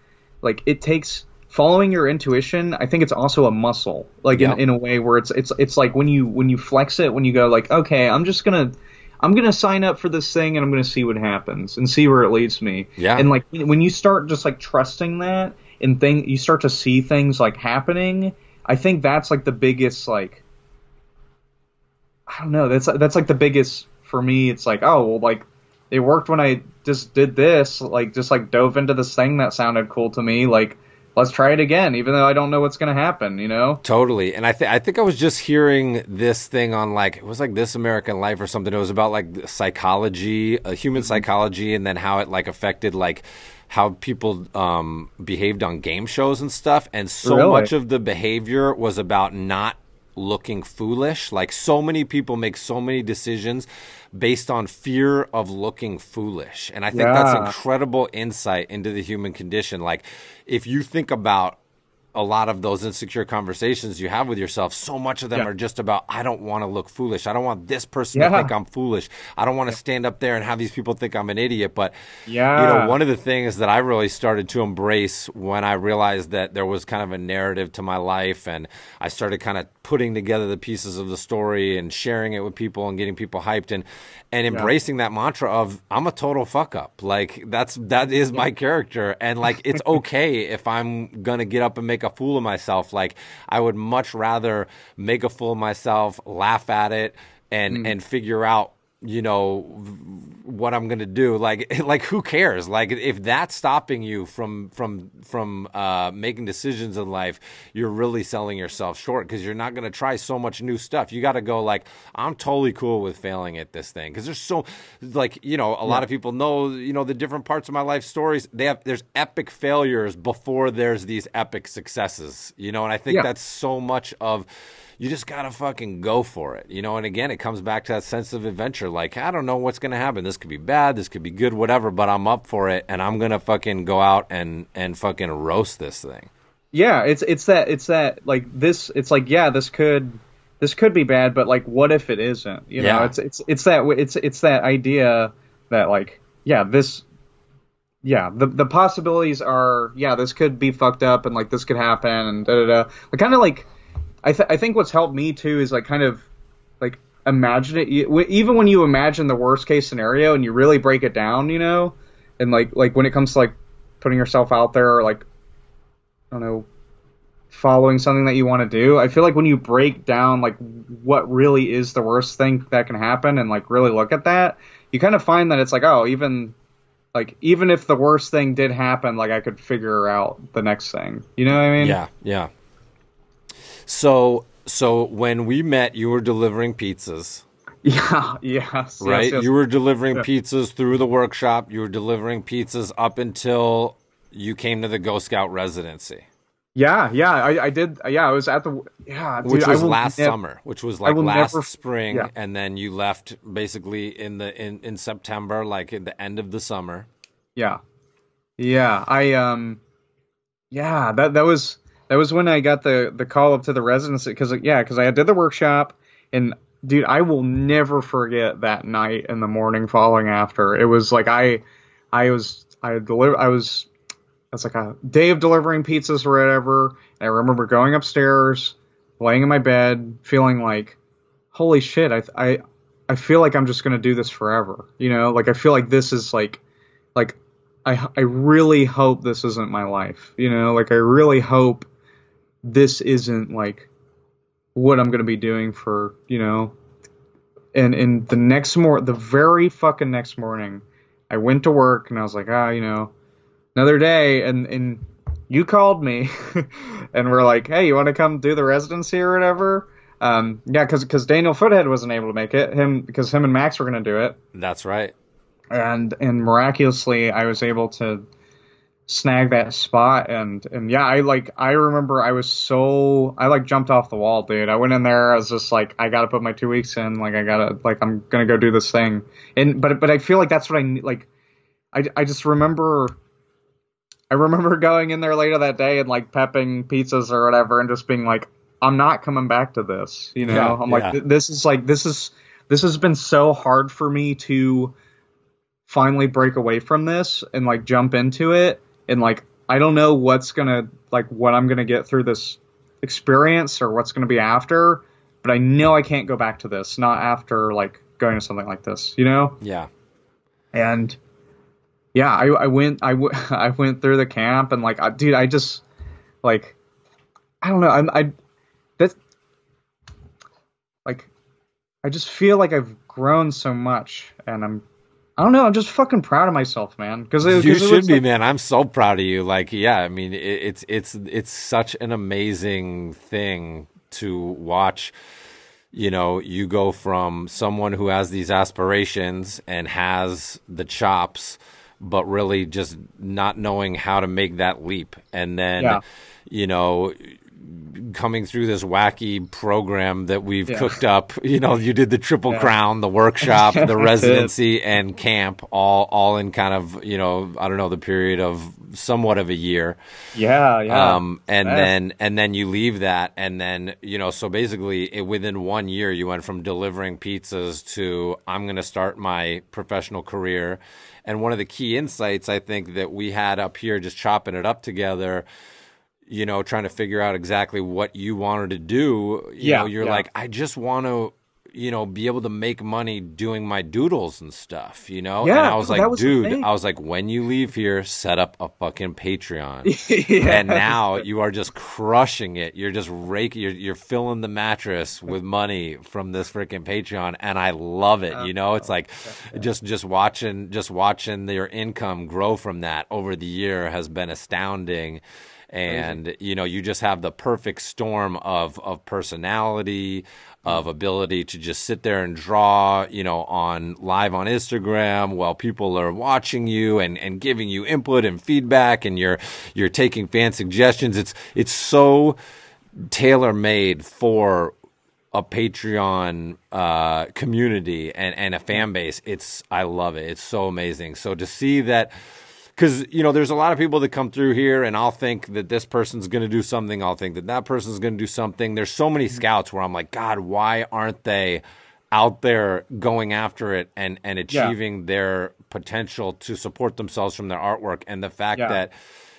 like it takes following your intuition. I think it's also a muscle, like Yeah. in, in a way where it's it's it's like when you when you flex it, when you go like, okay, I'm just gonna. I'm gonna sign up for this thing and I'm gonna see what happens and see where it leads me. Yeah. And like when you start just like trusting that and thing, you start to see things like happening. I think that's like the biggest like I don't know. That's that's like the biggest for me. It's like, oh, well, like it worked when I just did this. Like just like dove into this thing that sounded cool to me. Like let's try it again, even though I don't know what's gonna happen. You know? Totally. And I think I think I was just hearing this thing on like it was like This American Life or something. It was about like psychology, uh, human psychology, and then how it like affected like how people um, behaved on game shows and stuff. And so Really? much of the behavior was about not looking foolish. Like so many people make so many decisions based on fear of looking foolish. And I think that's incredible insight into the human condition. Like if you think about a lot of those insecure conversations you have with yourself, so much of them Yeah. are just about, I don't want to look foolish. I don't want this person to think I'm foolish. I don't want to stand up there and have these people think I'm an idiot. But, Yeah. you know, one of the things that I really started to embrace when I realized that there was kind of a narrative to my life and I started kind of putting together the pieces of the story and sharing it with people and getting people hyped and, and embracing that mantra of I'm a total fuck up. Like that's that is my character and like it's okay if I'm going to get up and make a fool of myself. Like I would much rather make a fool of myself, laugh at it and mm. and figure out you know what I'm gonna do. Like, like who cares? Like, if that's stopping you from from from uh, making decisions in life, you're really selling yourself short because you're not gonna try so much new stuff. You got to go like, I'm totally cool with failing at this thing because there's so like you know a lot of people know you know the different parts of my life stories. They have there's epic failures before there's these epic successes. You know, and I think Yeah. that's so much of you just gotta fucking go for it, you know. And again, it comes back to that sense of adventure. Like I don't know what's gonna happen. This could be bad. This could be good. Whatever. But I'm up for it, and I'm gonna fucking go out and and fucking roast this thing. Yeah, it's it's that it's that like this. It's like yeah, this could this could be bad, but like what if it isn't? You know, it's it's it's that it's it's that idea that like yeah, this yeah, the the possibilities are yeah, this could be fucked up and like this could happen and da da da. Like kind of like I th- I think what's helped me too is like kind of like imagine it even when you imagine the worst case scenario and you really break it down, you know, and like like when it comes to like putting yourself out there or like I don't know following something that you want to do. I feel like when you break down like what really is the worst thing that can happen and like really look at that, you kind of find that it's like, oh, even like even if the worst thing did happen, like I could figure out the next thing. You know what I mean? Yeah, yeah. So so when we met, you were delivering pizzas. Yeah. Yes. right? Yes, yes. You were delivering Yeah. pizzas through the workshop. You were delivering pizzas up until you came to the Ghost Scout residency, yeah. Yeah. I, I did. Yeah. I was at the. Yeah. which dude, I was last nev- summer, which was like last never- spring, yeah. and then you left basically in the in in September, like at the end of the summer. Yeah. Yeah. I um. Yeah. That that was that was when I got the the call up to the residency because yeah, because I did the workshop and dude, I will never forget that night and the morning following after. It was like I I was I deliver I was it's like a day of delivering pizzas or whatever. And I remember going upstairs, laying in my bed, feeling like, holy shit, I I I feel like I'm just gonna do this forever. You know, like I feel like this is like like I I really hope this isn't my life. You know, like I really hope this isn't like what I'm gonna be doing for you know. And and the next mor the very fucking next morning, I went to work and I was like, ah, you know, another day, and and you called me, and we're like, hey, you want to come do the residency or whatever? Um, yeah, because because Daniel Foothead wasn't able to make it, him because him and Max were gonna do it, That's right. and and miraculously I was able to snag that spot and and yeah I like I remember I was so I like jumped off the wall dude. I went in there I was just like I gotta put my two weeks in like I gotta like I'm gonna go do this thing. And but but I feel like that's what I like I I just remember I remember going in there later that day and like pepping pizzas or whatever and just being like I'm not coming back to this you know? Yeah, I'm yeah. like this is like this is this has been so hard for me to finally break away from this and like jump into it and like I don't know what's gonna like what I'm gonna get through this experience or what's gonna be after, but I know I can't go back to this, not after like going to something like this, you know? Yeah. And yeah, I, I went I, w- I went through the camp and like I, dude, I just like I don't know, I'm I that like I just feel like I've grown so much and I'm I don't know, I'm just fucking proud of myself, man. Because You should be, man. I'm so proud of you. Like, yeah, I mean, it, it's it's it's such an amazing thing to watch. You know, you go from someone who has these aspirations and has the chops, but really just not knowing how to make that leap, and then, Yeah. you know. Coming through this wacky program that we've Yeah. cooked up, you know, you did the Triple Yeah. Crown, the workshop, the residency, and camp, all all in kind of you know I don't know the period of somewhat of a year. Yeah, yeah. Um, and Yeah. then and then you leave that, and then you know so basically it, within one year you went from delivering pizzas to I'm going to start my professional career. And one of the key insights I think that we had up here, just chopping it up together. You know, trying to figure out exactly what you wanted to do. You Yeah, know, you're yeah. like, I just want to, you know, be able to make money doing my doodles and stuff, you know? and I was like, was dude. I was like, when you leave here, set up a fucking Patreon. yeah. And now you are just crushing it. You're just raking, you're, you're filling the mattress with money from this freaking Patreon. And I love it. You know, it's like just, just watching, just watching your income grow from that over the year has been astounding. And, you know, you just have the perfect storm of, of personality, of ability to just sit there and draw, you know, on live on Instagram while people are watching you and, and giving you input and feedback and you're you're taking fan suggestions. It's it's so tailor made for a Patreon uh, community and, and a fan base. It's I love it. It's so amazing. So to see that because you know there's a lot of people that come through here and i'll think that this person's going to do something i'll think that that person's going to do something. There's so many mm-hmm. scouts where i'm like god why aren't they out there going after it and and Yeah. achieving their potential to support themselves from their artwork? And the fact Yeah. that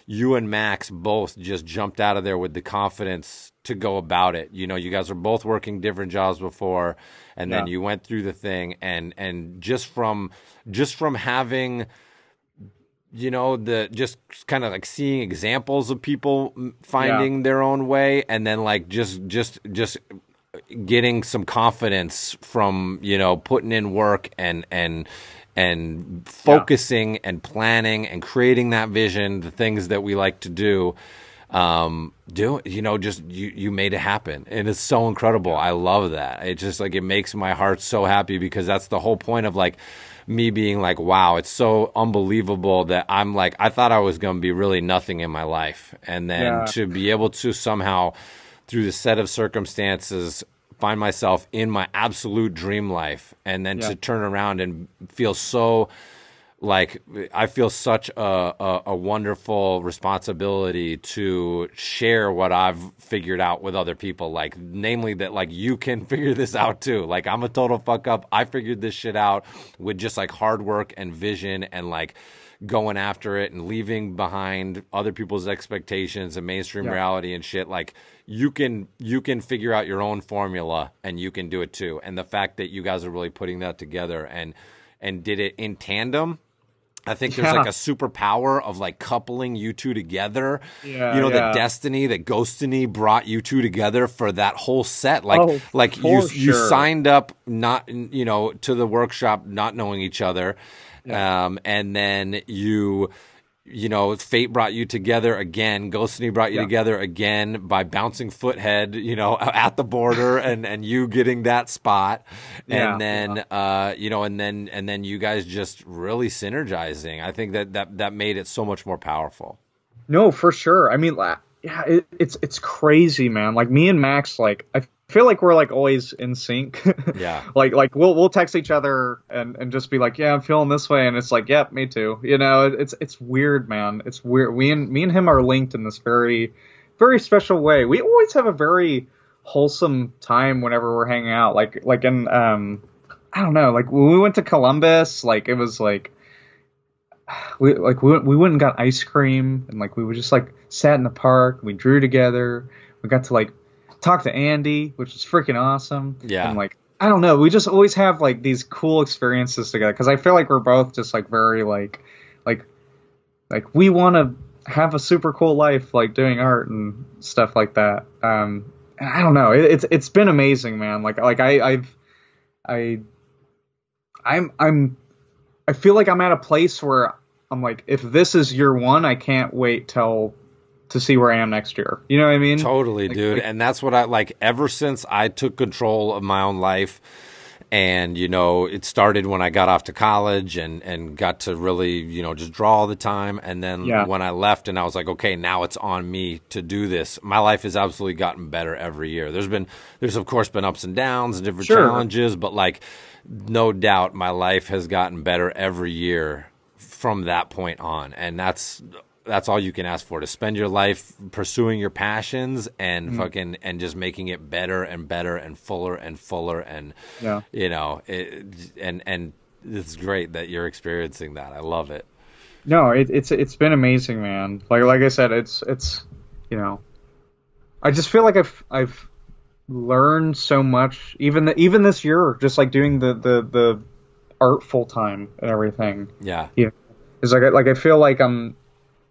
you and max both just jumped out of there with the confidence to go about it. You know you guys were both working different jobs before and then you went through the thing and and just from just from having you know the just kind of like seeing examples of people finding their own way and then like just just just getting some confidence from you know putting in work and and and focusing and planning and creating that vision the things that we like to do um do you know just you you made it happen. And it's so incredible. I love that. It just like it makes my heart so happy because that's the whole point of like me being like wow it's so unbelievable that i'm like i thought i was going to be really nothing in my life and then Yeah. to be able to somehow through the set of circumstances find myself in my absolute dream life and then Yeah. to turn around and feel so like I feel such a, a, a wonderful responsibility to share what I've figured out with other people. Like, namely that like you can figure this out too. Like I'm a total fuck up. I figured this shit out with just like hard work and vision and like going after it and leaving behind other people's expectations and mainstream Yeah. reality and shit. Like you can you can figure out your own formula and you can do it too. And the fact that you guys are really putting that together and and did it in tandem I think there's Yeah. like a superpower of like coupling you two together. Yeah, you know, yeah. the destiny that Ghostiny brought you two together for that whole set. Like, Oh, like you for you signed up not you know to the workshop not knowing each other, um, and then you. You know, fate brought you together again. Ghostiny brought you Yeah. together again by bouncing foothead, you know, at the border and, and you getting that spot. Yeah, And then, uh, you know, and then, and then you guys just really synergizing. I think that, that, that made it so much more powerful. No, for sure. I mean, yeah, it, it's it's crazy, man. Like me and Max, like I feel like we're like always in sync. Yeah. like like we'll we'll text each other and and just be like, yeah, I'm feeling this way, and it's like, yep, me too. You know, it's it's weird, man. It's weird. We and me and him are linked in this very very special way. We always have a very wholesome time whenever we're hanging out. Like like in um, I don't know, like when we went to Columbus, like it was like we like we went, we went and got ice cream and like we were just like sat in the park we drew together we got to like talk to andy which was freaking awesome. Yeah. and like i don't know. We just always have like these cool experiences together because i feel like we're both just like very like like like we want to have a super cool life like doing art and stuff like that. Um and i don't know. It, it's it's been amazing man. Like like i i've i i'm i'm I feel like I'm at a place where I'm like, if this is year one, I can't wait till to see where I am next year. You know what I mean? Totally, Like- dude. like- and that's what I like ever since I took control of my own life. And, you know, it started when I got off to college and, and got to really, you know, just draw all the time. And then Yeah. when I left and I was like, okay, now it's on me to do this. My life has absolutely gotten better every year. There's been, there's of course been ups and downs and different Sure. challenges, but like, no doubt my life has gotten better every year from that point on. And that's, that's all you can ask for to spend your life pursuing your passions and mm-hmm. fucking and just making it better and better and fuller and fuller and Yeah. you know it, and and it's great that you're experiencing that i love it No, it, it's it's been amazing, man. Like like I said, it's it's you know, I just feel like I've I've learned so much even the, even this year, just like doing the the the art full time and everything. yeah Yeah, it's like like I feel like I'm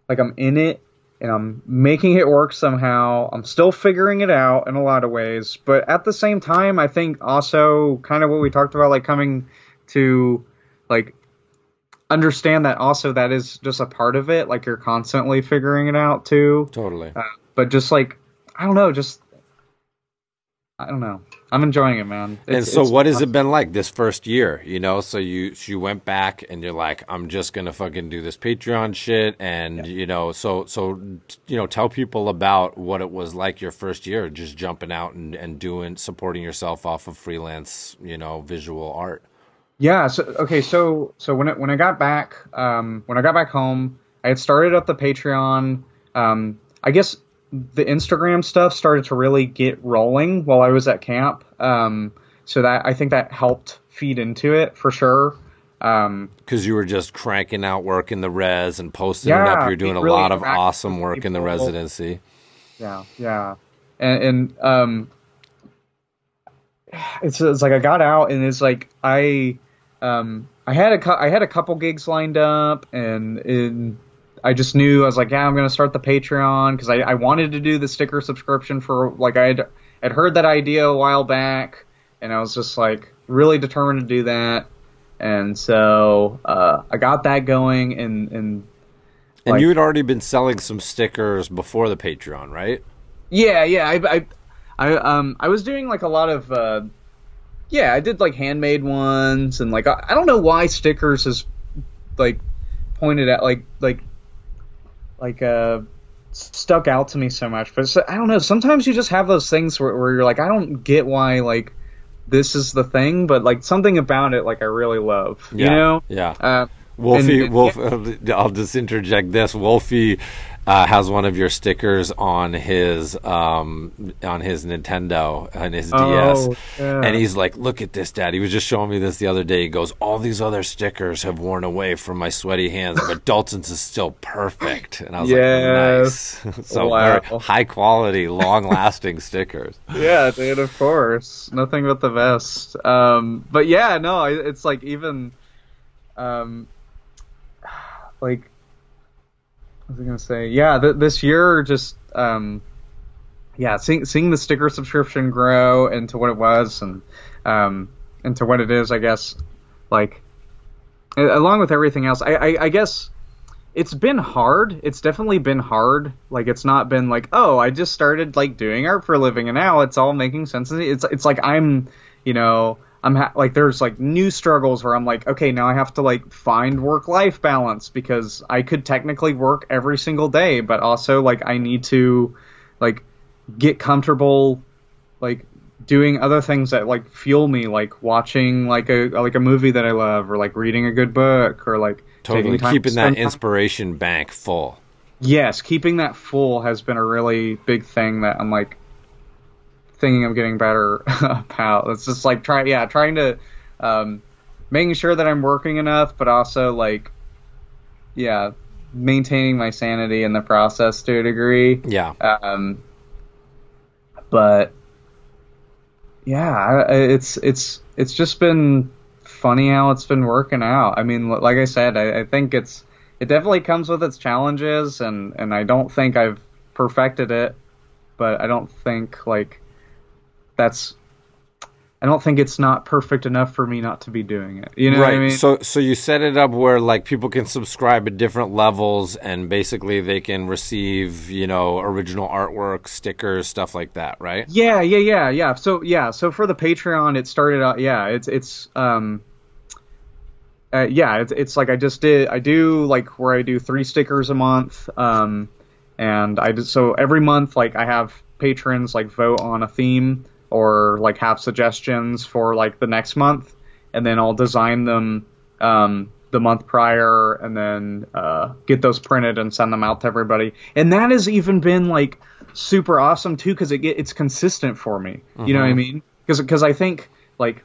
like I'm in it and I'm making it work somehow. I'm still figuring it out in a lot of ways, but at the same time, I think also kind of what we talked about, like coming to like understand that also that is just a part of it. Like you're constantly figuring it out too. totally Uh, but just like I don't know, just I don't know. I'm enjoying it, man. and so what has it been like this first year you know so you so you went back and you're like i'm just gonna fucking do this patreon shit and you know so so you know tell people about what it was like your first year just jumping out and, and doing supporting yourself off of freelance you know visual art Yeah. So okay. So so when it, when I got back, um, when I got back home, I had started up the Patreon. Um, I guess the Instagram stuff started to really get rolling while I was at camp. Um, so that I think that helped feed into it for sure. Um, because you were just cranking out work in the res and posting it up. You're doing a really lot of awesome work in the residency. yeah, yeah, and, and um, it's, it's like I got out and it's like I um I had a I had a couple gigs lined up and and I just knew I was like yeah I'm gonna start the Patreon because I, I wanted to do the sticker subscription for like I had had heard that idea a while back and I was just like really determined to do that and so uh, I got that going and and And Like- you had already been selling some stickers before the Patreon, right? Yeah, yeah. I, I, I, um, I was doing like a lot of, uh, yeah, I did like handmade ones and like I, I don't know why stickers is like pointed at like like like uh stuck out to me so much, but I don't know. Sometimes you just have those things where, where you're like, I don't get why like this is the thing, but like something about it like I really love, you Yeah, know. yeah. Uh, Wolfie, And- Wolf. I'll just interject this. Wolfie uh, has one of your stickers on his um, on his Nintendo and his Oh, DS, yeah. and he's like, "Look at this, Dad." He was just showing me this the other day. He goes, "All these other stickers have worn away from my sweaty hands, but Dalton's is still perfect." And I was Yes. like, "Nice." so Wow. high quality, long lasting stickers. yeah, dude, of course. Nothing but the best. Um, but yeah, no, it's like even, um, like, was I gonna say? Yeah, th- this year just, um, yeah, seeing seeing the sticker subscription grow into what it was and um, into what it is, I guess, like, along with everything else, I, I, I guess it's been hard. It's definitely been hard. Like it's not been like, oh, I just started like doing art for a living and now it's all making sense. It's it's like I'm, you know, I'm ha- like there's like new struggles where I'm like, okay, now I have to like find work life balance because I could technically work every single day, but also like I need to like get comfortable like doing other things that like fuel me like watching like a like a movie that I love or like reading a good book or like Totally taking time to keeping that spend time- inspiration bank full. Yes, keeping that full has been a really big thing that I'm like thinking I'm getting better about. It's just like try yeah, trying to um making sure that I'm working enough but also like yeah, maintaining my sanity in the process to a degree. Yeah. Um but yeah, it's it's it's just been funny how it's been working out. I mean, like I said, I, I think it's it definitely comes with its challenges, and and I don't think I've perfected it, but I don't think like that's I don't think it's not perfect enough for me not to be doing it. You know right. what I mean? So so you set it up where like people can subscribe at different levels and basically they can receive, you know, original artwork, stickers, stuff like that, right? Yeah, yeah, yeah, yeah. So yeah, so for the Patreon, it started out. Yeah, it's it's um, uh, yeah, it's it's like I just did. I do like where I do three stickers a month. Um, and I just so every month like I have patrons like vote on a theme or like have suggestions for like the next month, and then I'll design them um the month prior and then uh, get those printed and send them out to everybody. And that has even been like super awesome too because it get, it's consistent for me. You know what I mean? Because because I think like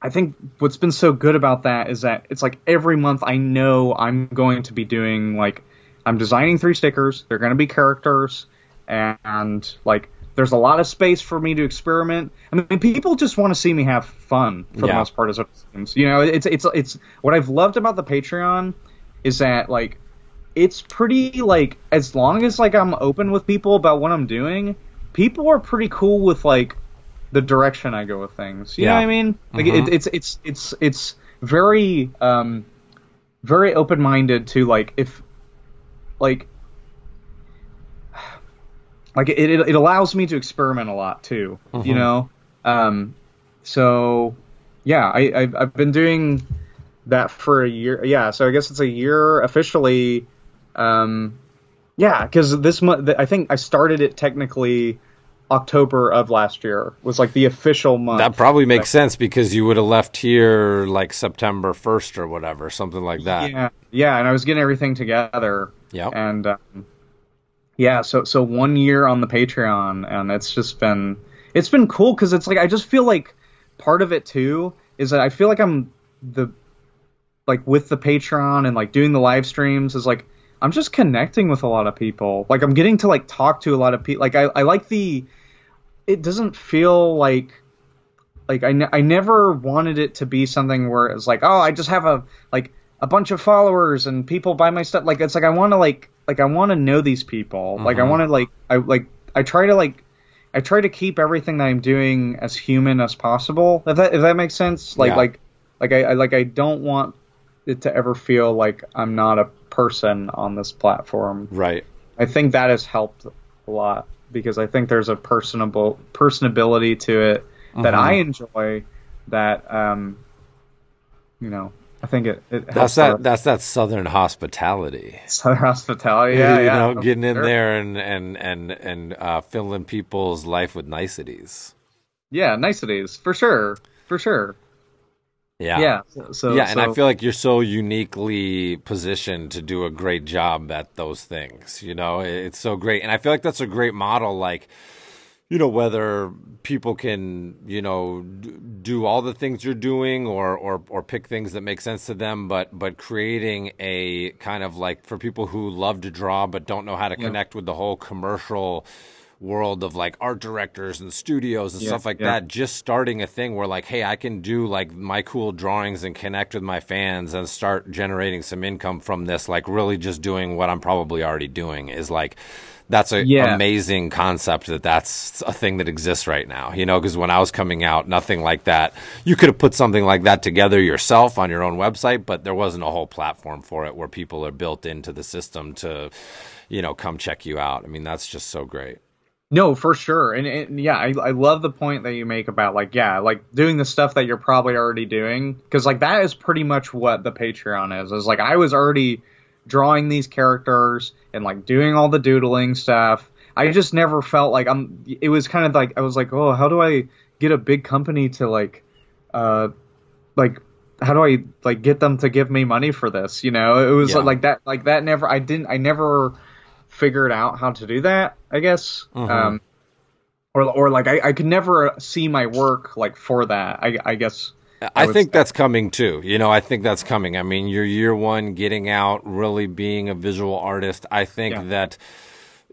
I think what's been so good about that is that it's like every month I know I'm going to be doing like I'm designing three stickers. They're going to be characters and like there's a lot of space for me to experiment. I mean, people just want to see me have fun for the most part. What it seems. You know, it's it's it's what I've loved about the Patreon is that like it's pretty like as long as like I'm open with people about what I'm doing, people are pretty cool with like the direction I go with things. You know what I mean? Like it, it's it's it's it's very um very open minded to like if like like it, it it allows me to experiment a lot too. You know, um, so yeah, I I've, I've been doing that for a year. Yeah, so I guess it's a year officially. Um, yeah, because this month I think I started it technically October of last year was like the official month. That probably makes sense because you would have left here like September 1st or whatever, something like that. Yeah, yeah, and I was getting everything together. Yeah, And um, yeah, so so one year on the Patreon, and it's just been it's been cool because it's like I just feel like part of it too is that I feel like I'm the like with the Patreon and like doing the live streams is like I'm just connecting with a lot of people. Like I'm getting to like talk to a lot of people. Like I I like the it doesn't feel like like I, ne- I never wanted it to be something where it's like oh I just have a like a bunch of followers and people buy my stuff like it's like I want to like like I want to know these people like I want to like I like I try to like I try to keep everything that I'm doing as human as possible if that if that makes sense like Yeah. like like I, I like I don't want it to ever feel like I'm not a person on this platform Right. I think that has helped a lot because I think there's a personable personability to it that Mm-hmm. I enjoy. That um, you know, I think it, it That's that that's that southern hospitality. Southern hospitality. Yeah, you yeah, know, getting in sure. there and and and and uh, filling people's life with niceties. Yeah, niceties for sure, for sure. Yeah. yeah. So, so yeah, and I feel like you're so uniquely positioned to do a great job at those things. You know, it's so great, and I feel like that's a great model. Like, you know, whether people can, you know, do all the things you're doing, or or or pick things that make sense to them, but but creating a kind of like for people who love to draw but don't know how to Yeah. connect with the whole commercial world of like art directors and studios and Yeah, stuff like yeah. that just starting a thing where like hey i can do like my cool drawings and connect with my fans and start generating some income from this like really just doing what i'm probably already doing is like that's an Yeah. amazing concept that that's a thing that exists right now you know because when i was coming out nothing like that you could have put something like that together yourself on your own website but there wasn't a whole platform for it where people are built into the system to you know come check you out i mean that's just so great No, for sure. And, and yeah, I, I love the point that you make about like, yeah, like doing the stuff that you're probably already doing. Cause like that is pretty much what the Patreon is. Is like I was already drawing these characters and like doing all the doodling stuff. I just never felt like I'm, it was kind of like, I was like, oh, how do I get a big company to like, uh, like, how do I like get them to give me money for this? You know, it was Yeah. like that, like that never, I didn't, I never figured out how to do that, I guess. Mhm. Um, or, or like I, I could never see my work like for that. I, I guess. I, think that's coming too. You know, I think that's coming. I mean, your year one getting out, really being a visual artist. I think Yeah. that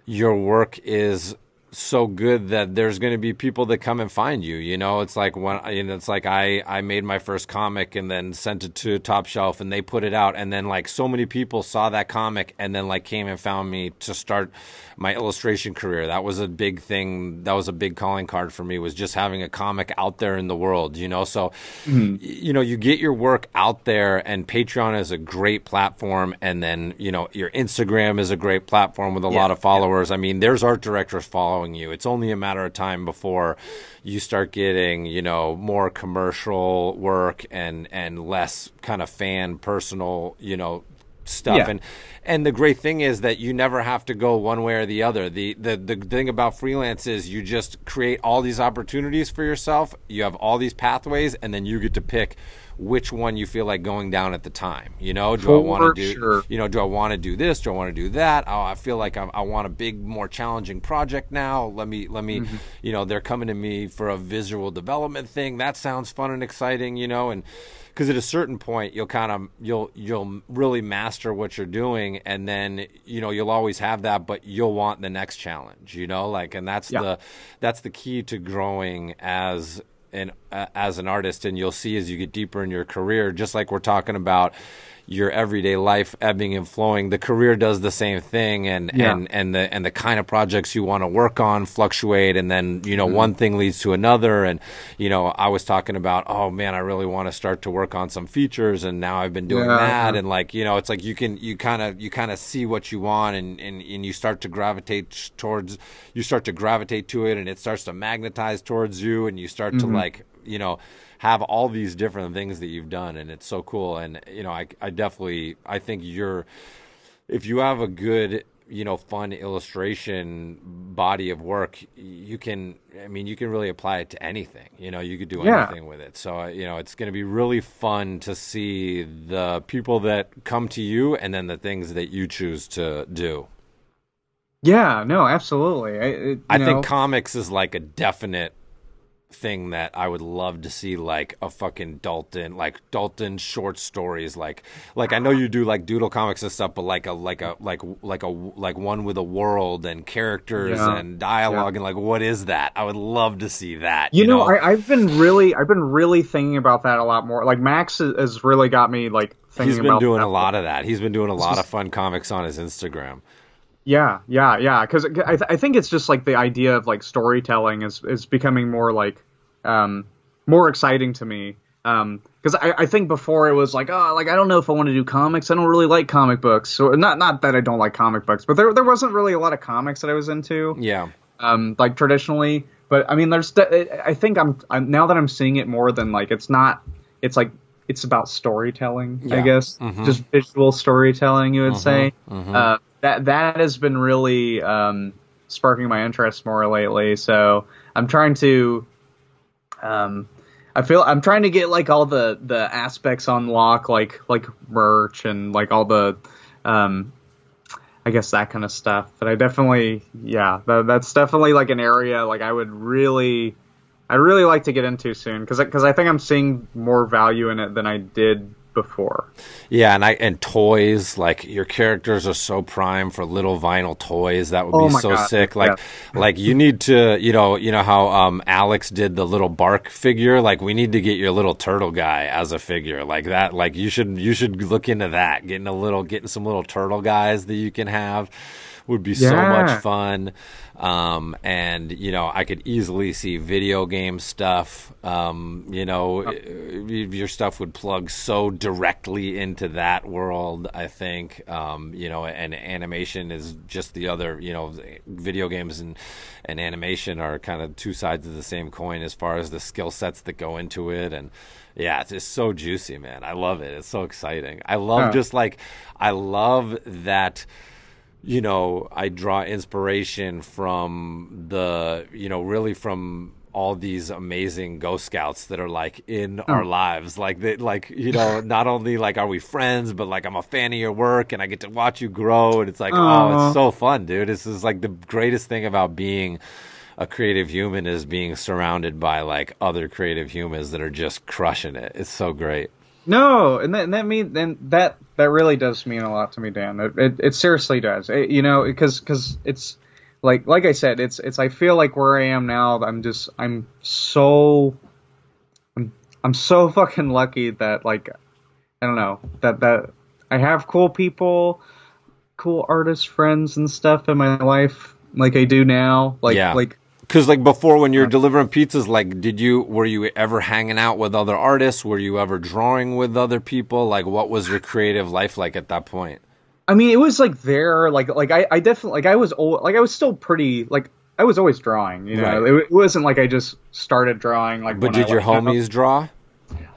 your work is so good that there's going to be people that come and find you. You know, it's like when you know, it's like I I made my first comic and then sent it to Top Shelf and they put it out and then like so many people saw that comic and then like came and found me to start my illustration career. That was a big thing. That was a big calling card for me was just having a comic out there in the world, you know. So mm-hmm. y- you know, you get your work out there and Patreon is a great platform and then, you know, your Instagram is a great platform with a lot of followers. I mean, there's art directors following you. It's only a matter of time before you start getting, you know, more commercial work and and less kind of fan personal, you know, stuff Yeah. and and the great thing is that you never have to go one way or the other the, the the thing about freelance is you just create all these opportunities for yourself you have all these pathways and then you get to pick which one you feel like going down at the time you know? Do i want to do sure. you know do i want to do this? Do i want to do that? Oh, i feel like I, I want a big more challenging project now. Let me let me Mm-hmm. you know they're coming to me for a visual development thing. That sounds fun and exciting you know? And because at a certain point you'll kind of you'll you'll really master what you're doing and then you know you'll always have that but you'll want the next challenge you know? Like and that's Yeah. the that's the key to growing as an uh, as an artist and you'll see as you get deeper in your career just like we're talking about your everyday life ebbing and flowing the career does the same thing and Yeah. and and the and the kind of projects you want to work on fluctuate and then you Mm-hmm. know one thing leads to another and you know I was talking about oh man I really want to start to work on some features and now I've been doing Yeah, that yeah. and like you know it's like you can you kind of you kind of see what you want and, and and you start to gravitate towards you start to gravitate to it and it starts to magnetize towards you and you start Mm-hmm. to like you know have all these different things that you've done and it's so cool and you know I I definitely I think you're if you have a good you know fun illustration body of work you can i mean you can really apply it to anything you know you could do Yeah. anything with it so uh, you know it's going to be really fun to see the people that come to you and then the things that you choose to do Yeah, no, absolutely. I, it, i think comics is like a definite thing that I would love to see like a fucking Dalton like Dalton short stories like like I know you do like doodle comics and stuff but like a like a like like a like one with a world and characters Yeah. and dialogue and like what is that I would love to see that you, know, I, I've been really, I've been really thinking about that a lot more. Like Max has, really got me like thinking he's been doing that. a lot of that he's been doing a lot just- of fun comics on his Instagram Yeah, yeah, yeah. Because I, th- I think it's just like the idea of like storytelling is is becoming more like um more exciting to me. Um, because I, I think before it was like oh like I don't know if I want to do comics. I don't really like comic books. So not not that I don't like comic books, but there there wasn't really a lot of comics that I was into. yeah um, like traditionally. But I mean, there's. I think I'm, I'm now that I'm seeing it more than like it's not. It's like it's about storytelling. I Yeah. guess Mhm. just visual storytelling. You would say mhm. uh, that that has been really um, sparking my interest more lately. So I'm trying to. Um, I feel I'm trying to get like all the the aspects on lock, like like merch and like all the, um, I guess that kind of stuff. But I definitely, yeah, that, that's definitely like an area like I would really, I'd really like to get into soon because because I think I'm seeing more value in it than I did before. Yeah, and I and toys like your characters are so prime for little vinyl toys. That would Oh be so God, sick. Like yeah. like you need to you know you know how um Alex did the little bark figure. Like we need to get your little turtle guy as a figure like that. Like you should you should look into that. Getting a little getting some little turtle guys that you can have would be so much fun. Um, and you know, I could easily see video game stuff. Um, you know, y- your stuff would plug so directly into that world. I think, um, you know, and animation is just the other. You know, video games and and animation are kind of two sides of the same coin as far as the skill sets that go into it and. Yeah, it's just so juicy, man. I love it. It's so exciting. I love just like I love that you know, I draw inspiration from the, you know, really from all these amazing ghost scouts that are like in hmm. our lives. Like that like you know not only like are we friends but like i'm a fan of your work and i get to watch you grow. And it's like oh it's so fun dude. This is like the greatest thing about being a creative human is being surrounded by like other creative humans that are just crushing it. It's so great No, and that, and that mean and that that really does mean a lot to me, Dan. It it, it seriously does. It- you know, because because it's like like I said, it's it's I feel like where I am now. I'm just I'm so I'm I'm so fucking lucky that like I don't know that that I have cool people, cool artist friends and stuff in my life like I do now. Like Yeah. like Because like before, when you're delivering pizzas, like did you were you ever hanging out with other artists? Were you ever drawing with other people? Like, what was your creative life like at that point? I mean, it was like there, like like I, I definitely like I was old, like I was still pretty like I was always drawing, you know. Right. It, it wasn't like I just started drawing like. But did I, your like, homies draw?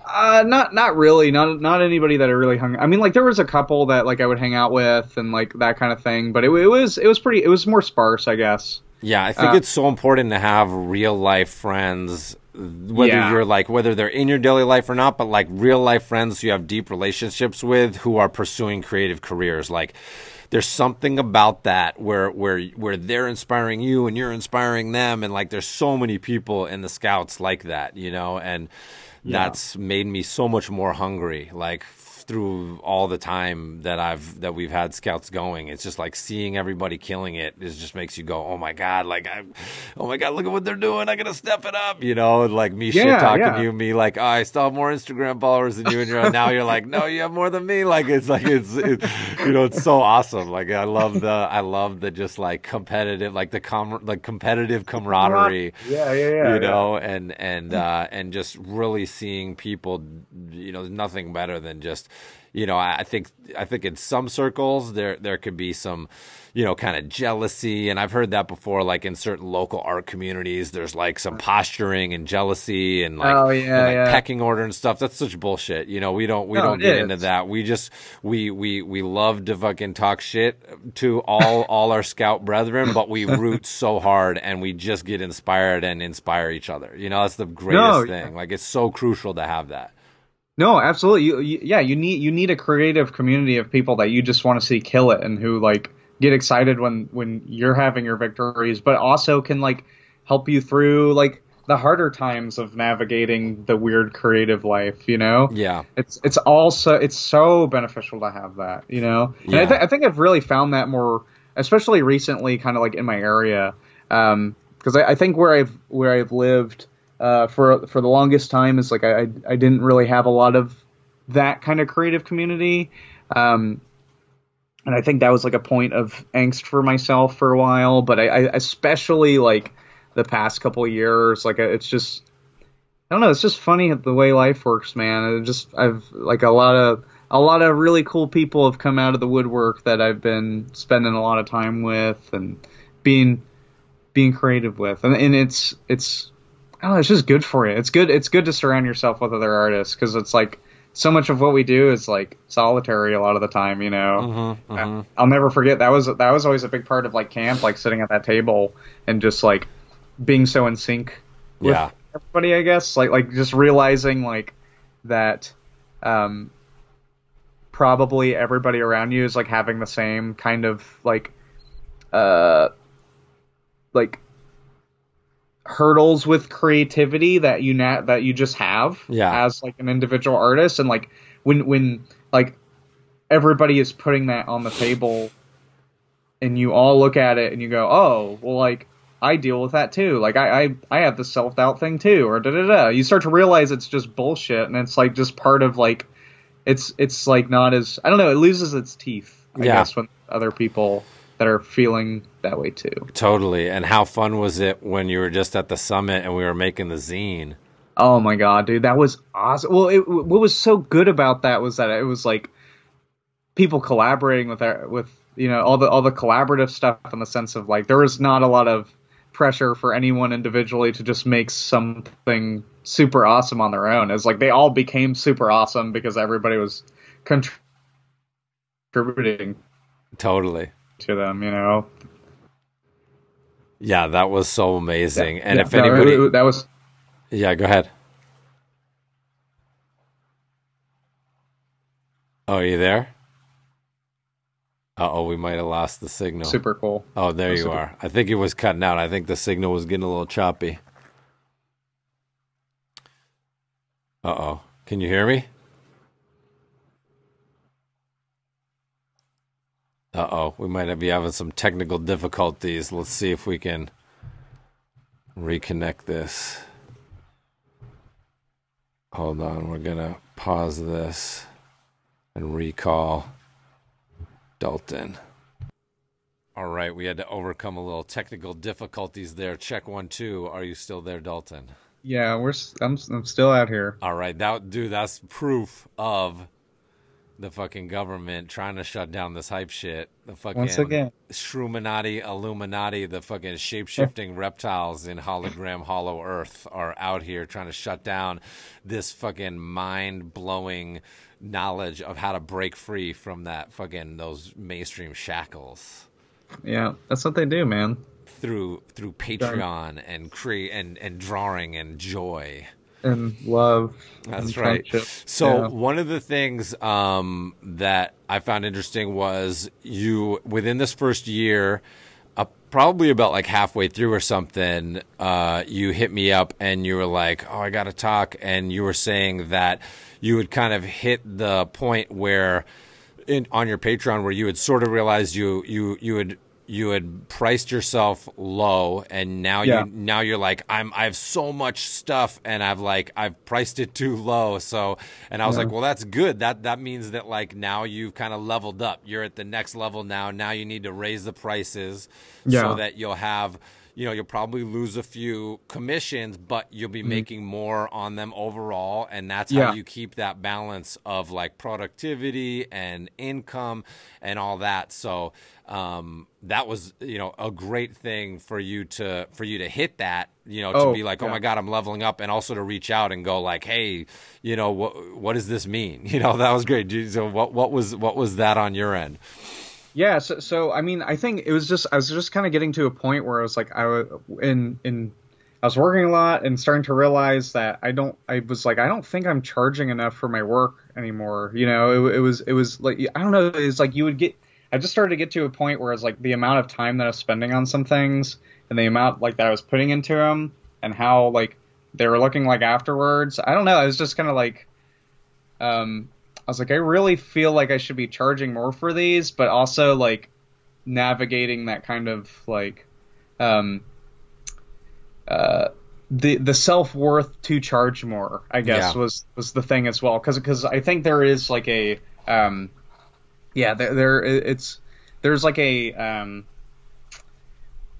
Uh, not not really, not not anybody that I really hung. I mean, like there was a couple that like I would hang out with and like that kind of thing, but it, it was it was pretty it was more sparse, I guess. Yeah, I think Uh, it's so important to have real life friends, whether Yeah. you're like whether they're in your daily life or not, but like real life friends you have deep relationships with who are pursuing creative careers. Like there's something about that where where where they're inspiring you and you're inspiring them, and like there's so many people in the scouts like that, you know, and that's made me so much more hungry. Like through all the time that I've that we've had scouts going. It's just like seeing everybody killing it is just makes you go, oh my god, like I, oh my god, look at what they're doing. I gotta step it up, you know. and, Like me shit talking yeah. you, me like oh, I still have more Instagram followers than you, and you're now you're like no, you have more than me. Like it's like it's it, you know it's so awesome. Like I love the I love the just like competitive like the com like competitive camaraderie Yeah, yeah, yeah. you know and and uh and just really seeing people you know there's nothing better than just you know I, think i think in some circles there there could be some you know kind of jealousy and i've heard that before like in certain local art communities there's like some posturing and jealousy and like, Oh, and, like yeah. pecking order and stuff. That's such bullshit you know we don't we No, don't get is. into that. We just we we we love to fucking talk shit to all all our scout brethren but we root so hard and we just get inspired and inspire each other. You know that's the greatest No, thing. Like it's so crucial to have that No, absolutely. You, you, yeah, you need you need a creative community of people that you just want to see kill it and who like get excited when when you're having your victories, but also can like help you through like the harder times of navigating the weird creative life. You know, yeah it's it's also it's so beneficial to have that. You know, and I, Yeah. th- I think I've really found that more, especially recently, kind of like in my area, um, because I, I think where I've where I've lived uh, for for the longest time is like I I didn't really have a lot of that kind of creative community. Um, and I think that was like a point of angst for myself for a while, but I, I especially like the past couple years, like it's just I don't know. It's just funny the way life works, man. It just I've like a lot of a lot of really cool people have come out of the woodwork that I've been spending a lot of time with and being being creative with, and, and it's it's I. It's just good for you. It's good. It's good to surround yourself with other artists because it's like so much of what we do is like solitary a lot of the time. You know. Mm-hmm, I'll never forget that was that was always a big part of like camp, like sitting at that table and just like being so in sync with Yeah. everybody, I guess. Like like just realizing like that um probably everybody around you is like having the same kind of like uh like hurdles with creativity that you na- that you just have Yeah. as like an individual artist and like when when like everybody is putting that on the table and you all look at it and you go oh well like I deal with that too like I I, I have the self doubt thing too or da da da you start to realize it's just bullshit and it's like just part of like it's it's like not as I don't know it loses its teeth I Yeah. guess when other people that are feeling that way too Totally. And how fun was it when you were just at the summit and we were making the zine? Oh my god, dude, that was awesome. Well, it, what was so good about that was that it was like people collaborating with our, with you know all the all the collaborative stuff in the sense of like there was not a lot of pressure for anyone individually to just make something super awesome on their own. It's like they all became super awesome because everybody was contributing Totally. To them. You know, Yeah, that was so amazing. and Yeah, if no, anybody, it- that was yeah, go ahead. Oh, are you there? Uh oh, we might have lost the signal. super cool. Oh, there you super- are. I think it was cutting out. I think the signal was getting a little choppy. Uh oh. Can you hear me? Uh oh. We might be having some technical difficulties. Let's see if we can reconnect this. Hold on. We're to pause this and recall Dalton. All right, we had to overcome a little technical difficulties there. Check one, two. Are you still there, Dalton? Yeah, we're I'm I'm still out here. All right, that dude, that's proof of the fucking government trying to shut down this hype shit. The fucking Once again. Illuminati, the fucking shape shifting reptiles in hologram Hollow Earth are out here trying to shut down this fucking mind blowing knowledge of how to break free from that fucking those mainstream shackles. Yeah, that's what they do, man. through through Patreon and create and and drawing and joy. And love. That's and right. friendship. So Yeah. one of the things um, that I found interesting was you within this first year, uh, probably about like halfway through or something, uh, you hit me up and you were like, "Oh, I got to talk," and you were saying that you had kind of hit the point where in on your Patreon where you had sort of realized you you you had you had priced yourself low and now Yeah. you now you're like I'm I have so much stuff and I've like I've priced it too low so and I was Yeah. like well that's good that that means that like now you've kind of leveled up you're at the next level now now you need to raise the prices Yeah. so that you'll have you know you'll probably lose a few commissions but you'll be making more on them overall and that's Mm-hmm. Yeah. how you keep that balance of like productivity and income and all that so um, that was you know a great thing for you to for you to hit that you know to Oh, be like oh my god i'm leveling up and also to reach out and go like hey you know what what does this mean? You know that was great. So what what was what was that on your end? Yeah, so, so I mean, I think it was just I was just kind of getting to a point where I was like I was in in I was working a lot and starting to realize that I don't I was like I don't think I'm charging enough for my work anymore. You know, it, it was it was like I don't know, it was like you would get I just started to get to a point where it's like the amount of time that I was spending on some things and the amount like that I was putting into them and how like they were looking like afterwards. I don't know, I was just kind of like um I was like, I really feel like I should be charging more for these, but also like navigating that kind of like um uh the the self worth to charge more. I guess Yeah. was was the thing as well, because I think there is like a um yeah there there it's there's like a um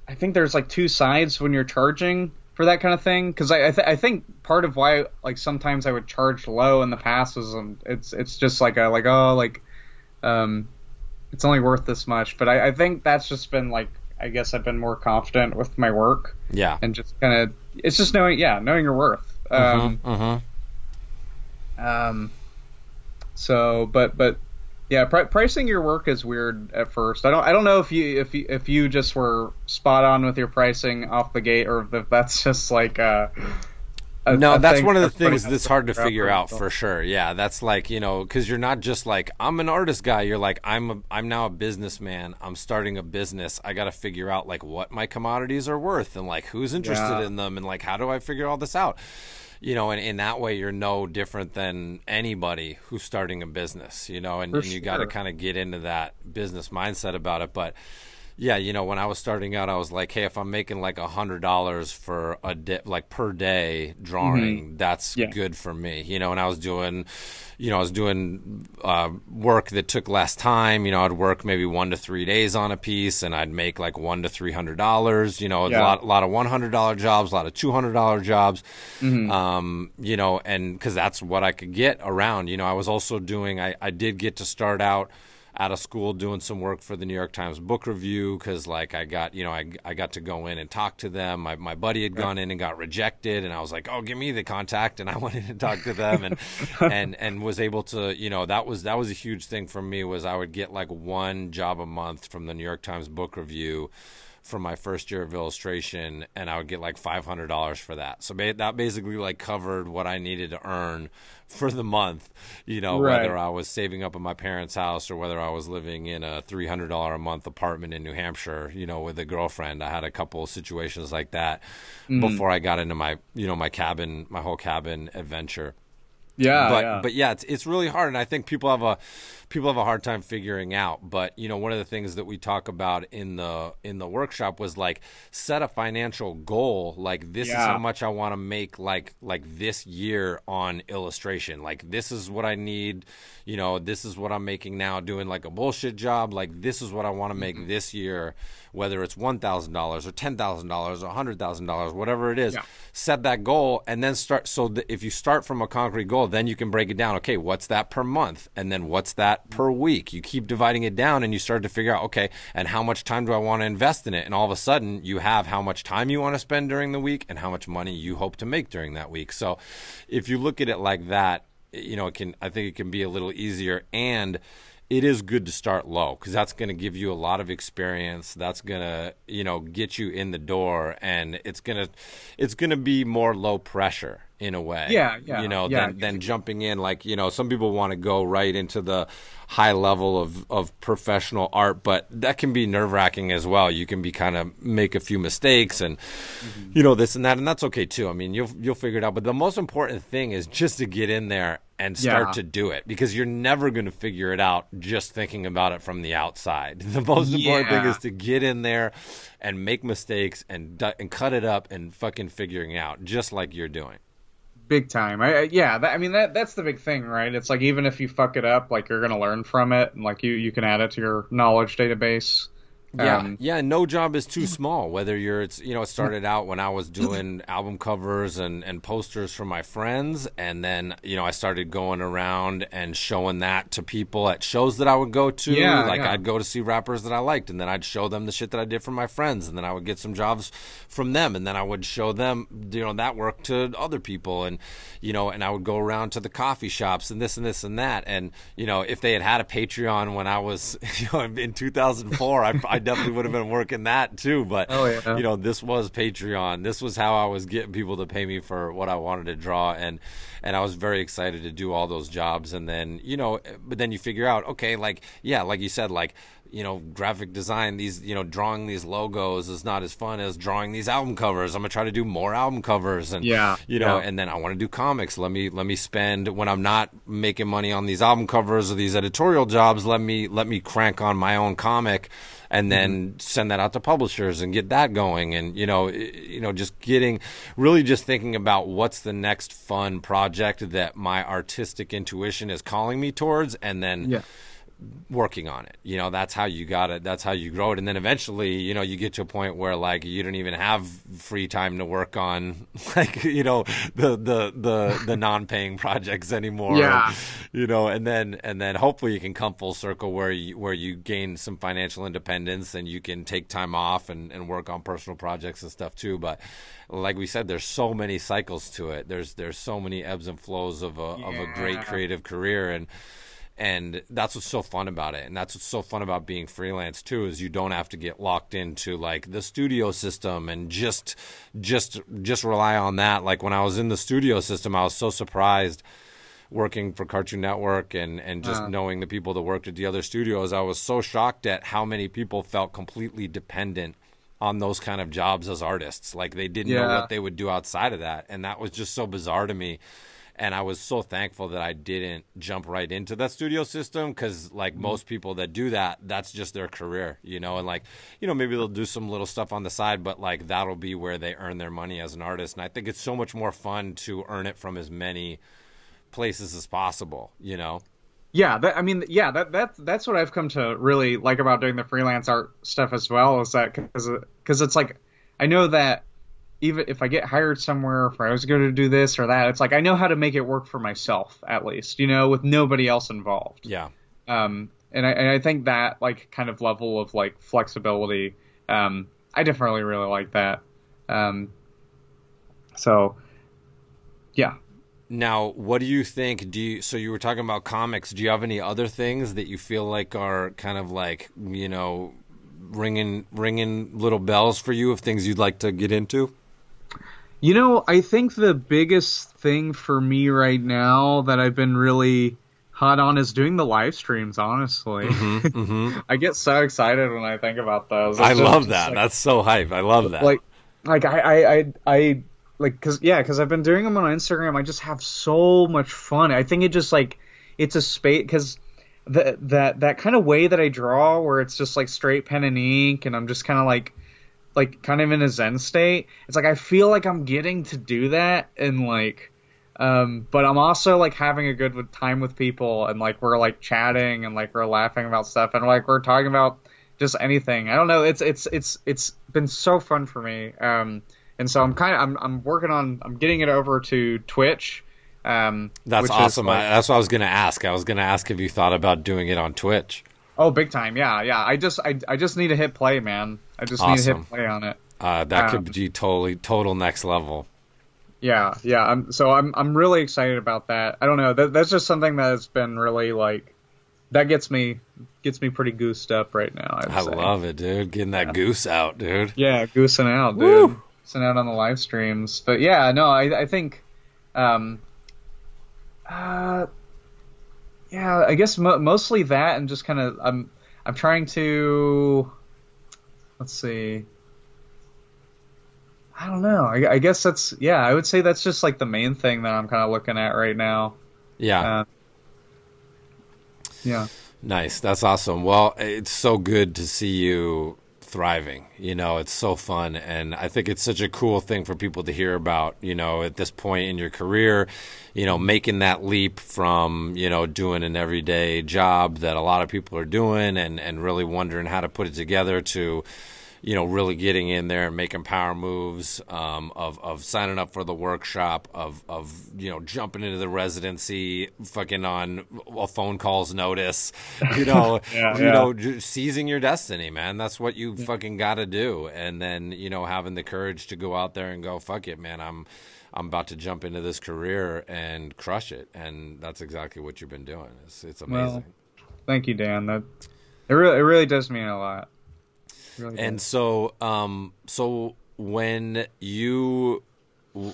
I think there's like two sides when you're charging for that kind of thing because I I, th- I think part of why like sometimes I would charge low in the past was um, it's it's just like a like oh like um it's only worth this much. But I, I think that's just been like I guess I've been more confident with my work. Yeah. And just kind of it's just knowing yeah knowing your worth. Um mm-hmm. um so but but yeah pri- pricing your work is weird at first I don't I don't know if you if you if you just were spot on with your pricing off the gate or if that's just like uh a- No, a that's one of the things that's hard to figure figure out for sure. Yeah, that's like you know because you're not just like I'm an artist guy. You're like I'm a, I'm now a businessman. I'm starting a business. I got to figure out like what my commodities are worth and like who's interested Yeah. in them and like how do I figure all this out. You know, and in that way, you're no different than anybody who's starting a business. You know, and, and you got to kind of get into that business mindset about it, but yeah, you know, when I was starting out, I was like, hey, if I'm making like a hundred dollars for a day, like per day drawing, that's Mm-hmm. Yeah. good for me. You know, and I was doing, you know, I was doing uh, work that took less time. You know, I'd work maybe one to three days on a piece, and I'd make like one to three hundred dollars. You know, a lot, a lot of one hundred dollar jobs, a lot of two hundred dollar jobs. Mm-hmm. Um, you know, and because that's what I could get around. You know, I was also doing. I, I did get to start out out of school doing some work for the New York Times book review because like I got you know I, I got to go in and talk to them. My my buddy had gone in and got rejected, and I was like, oh, give me the contact, and I went in and talked to them, and and and was able to you know that was that was a huge thing for me was I would get like one job a month from the New York Times book review for my first year of illustration, and I would get like five hundred dollars for that. So ba- that basically like covered what I needed to earn for the month. You know, Right. whether I was saving up in my parents' house or whether I was living in a three hundred dollar a month apartment in New Hampshire. You know, with a girlfriend. I had a couple of situations like that Mm-hmm. before I got into my you know my cabin, my whole cabin adventure Yeah, but yeah. but yeah, it's it's really hard, and I think people have a people have a hard time figuring out. But you know, one of the things that we talk about in the in the workshop was like set a financial goal. Like this is how much I want to make. Like like this year on illustration. Like this is what I need. You know, this is what I'm making now doing like a bullshit job. Like this is what I want to make Mm-hmm. this year, whether it's one thousand dollars or ten thousand dollars or hundred thousand dollars, whatever it is Yeah. set that goal and then start so that if you start from a concrete goal then you can break it down okay what's that per month and then what's that per week. You keep dividing it down and you start to figure out okay and how much time do i want to invest in it? And all of a sudden you have how much time you want to spend during the week and how much money you hope to make during that week. So if you look at it like that you know it can i think it can be a little easier and it is good to start low because that's going to give you a lot of experience. That's going to you know get you in the door and it's going to it's going to be more low pressure in a way Yeah, yeah, you know yeah. than, than jumping in like you know some people want to go right into the high level of of professional art but that can be nerve-wracking as well you can be kind of make a few mistakes and Mm-hmm. you know this and that and that's okay too i mean you'll you'll figure it out but the most important thing is just to get in there and start Yeah. to do it because you're never going to figure it out just thinking about it from the outside. The most important thing is to get in there and make mistakes and and cut it up and fucking figuring out just like you're doing. Big time. I, yeah, that, I mean that that's the big thing, right? It's like even if you fuck it up, like you're gonna learn from it, and like you you can add it to your knowledge database. Yeah, Um, yeah. No job is too small. Whether you're, it's you know, it started out when I was doing album covers and and posters for my friends, and then you know I started going around and showing that to people at shows that I would go to. Yeah, like yeah. I'd go to see rappers that I liked, and then I'd show them the shit that I did for my friends, and then I would get some jobs from them, and then I would show them you know that work to other people, and you know, and I would go around to the coffee shops and this and this and that, and you know, if they had had a Patreon when I was you know in 2004, I, I definitely would have been working that too. But Oh, yeah. you know, this was Patreon. This was how I was getting people to pay me for what I wanted to draw, and and I was very excited to do all those jobs. And then you know, but then you figure out, okay, like yeah, like you said, like you know, graphic design, these you know, drawing these logos is not as fun as drawing these album covers. I'm gonna try to do more album covers, and Yeah, you know, yeah. and then I want to do comics. Let me let me spend when I'm not making money on these album covers or these editorial jobs. Let me let me crank on my own comic, and mm-hmm. then send that out to publishers and get that going. And you know, you know, just getting really just thinking about what's the next fun project that my artistic intuition is calling me towards, and then Yeah. Working on it. You know, that's how you got it. That's how you grow it. And then eventually, you know, you get to a point where like you don't even have free time to work on like, you know, the the the the non-paying projects anymore. Yeah. You know, and then and then hopefully you can come full circle where you where you gain some financial independence and you can take time off and and work on personal projects and stuff too, but like we said there's so many cycles to it. There's there's so many ebbs and flows of a of a great creative career and and that's what's so fun about it. And that's what's so fun about being freelance too is you don't have to get locked into like the studio system and just just just rely on that. Like when i was in the studio system i was so surprised working for cartoon network and and just Uh. knowing the people that worked at the other studios. I was so shocked at how many people felt completely dependent on those kind of jobs as artists. Like they didn't know what they would do outside of that. And that was just so bizarre to me and I was so thankful that I didn't jump right into that studio system because, like Mm-hmm. most people that do that, that's just their career, you know. And like, you know, maybe they'll do some little stuff on the side, but like that'll be where they earn their money as an artist. And I think it's so much more fun to earn it from as many places as possible, you know. Yeah, that, I mean, yeah, that that's that's what I've come to really like about doing the freelance art stuff as well. Is that because because it's like I know that even if I get hired somewhere, if I was going to do this or that, it's like I know how to make it work for myself at least, you know, with nobody else involved. Yeah, Um, and I and I think that like kind of level of like flexibility, um, I definitely really like that. Um, so, yeah. Now, what do you think? Do you so you were talking about comics? Do you have any other things that you feel like are kind of like you know ringing ringing little bells for you of things you'd like to get into? You know, I think the biggest thing for me right now that I've been really hot on is doing the live streams, honestly. I get so excited when I think about those. It's Mm-hmm, I just- love that. like- That's so hype. I love that. like like I I I, I like cuz yeah, cuz I've been doing them on Instagram. I just have so much fun. I think it just like it's a space cuz that that that kind of way that I draw where it's just like straight pen and ink and I'm just kind of like like kind of in a zen state. It's like I feel like I'm getting to do that and like um but I'm also like having a good with- time with people and like we're like chatting and like we're laughing about stuff and like we're talking about just anything. I don't know. It's it's it's it's been so fun for me. Um and so I'm kind of I'm I'm working on I'm getting it over to Twitch. Um that's is, awesome. like- I, that's what I was going to ask. I was going to ask if you thought about doing it on Twitch. Oh, big time. Yeah, yeah. I just I I just need to hit play, man. I just need to hit play on it. Uh, that Um, could be totally total next level. Yeah, yeah. I'm so I'm I'm really excited about that. I don't know. That that's just something that's been really like that gets me gets me pretty goosed up right now. I say. love it, dude. Getting that goose out, dude. Yeah, goosing out, dude. Woo! Goosing out on the live streams. But yeah, no, I I think, um, uh, yeah, I guess mo- mostly that and just kind of I'm I'm trying to, let's see. I don't know. I, I guess that's yeah. I would say that's just like the main thing that I'm kind of looking at right now. Yeah. Uh, yeah. Nice. That's awesome. Well, it's so good to see you thriving. You know, it's so fun. And I think it's such a cool thing for people to hear about, you know, at this point in your career, you know, making that leap from, you know, doing an everyday job that a lot of people are doing and, and really wondering how to put it together to, you know, really getting in there and making power moves, um, of, of signing up for the workshop, of, of, you know, jumping into the residency, fucking on a phone call's notice, you know, Yeah, you yeah. know, seizing your destiny, man. That's what you fucking got to do. And then, you know, having the courage to go out there and go, fuck it, man. I'm, I'm about to jump into this career and crush it. And that's exactly what you've been doing. It's, it's amazing. Thank you, Dan. That it really it really does mean a lot. Really And so, um, so when you,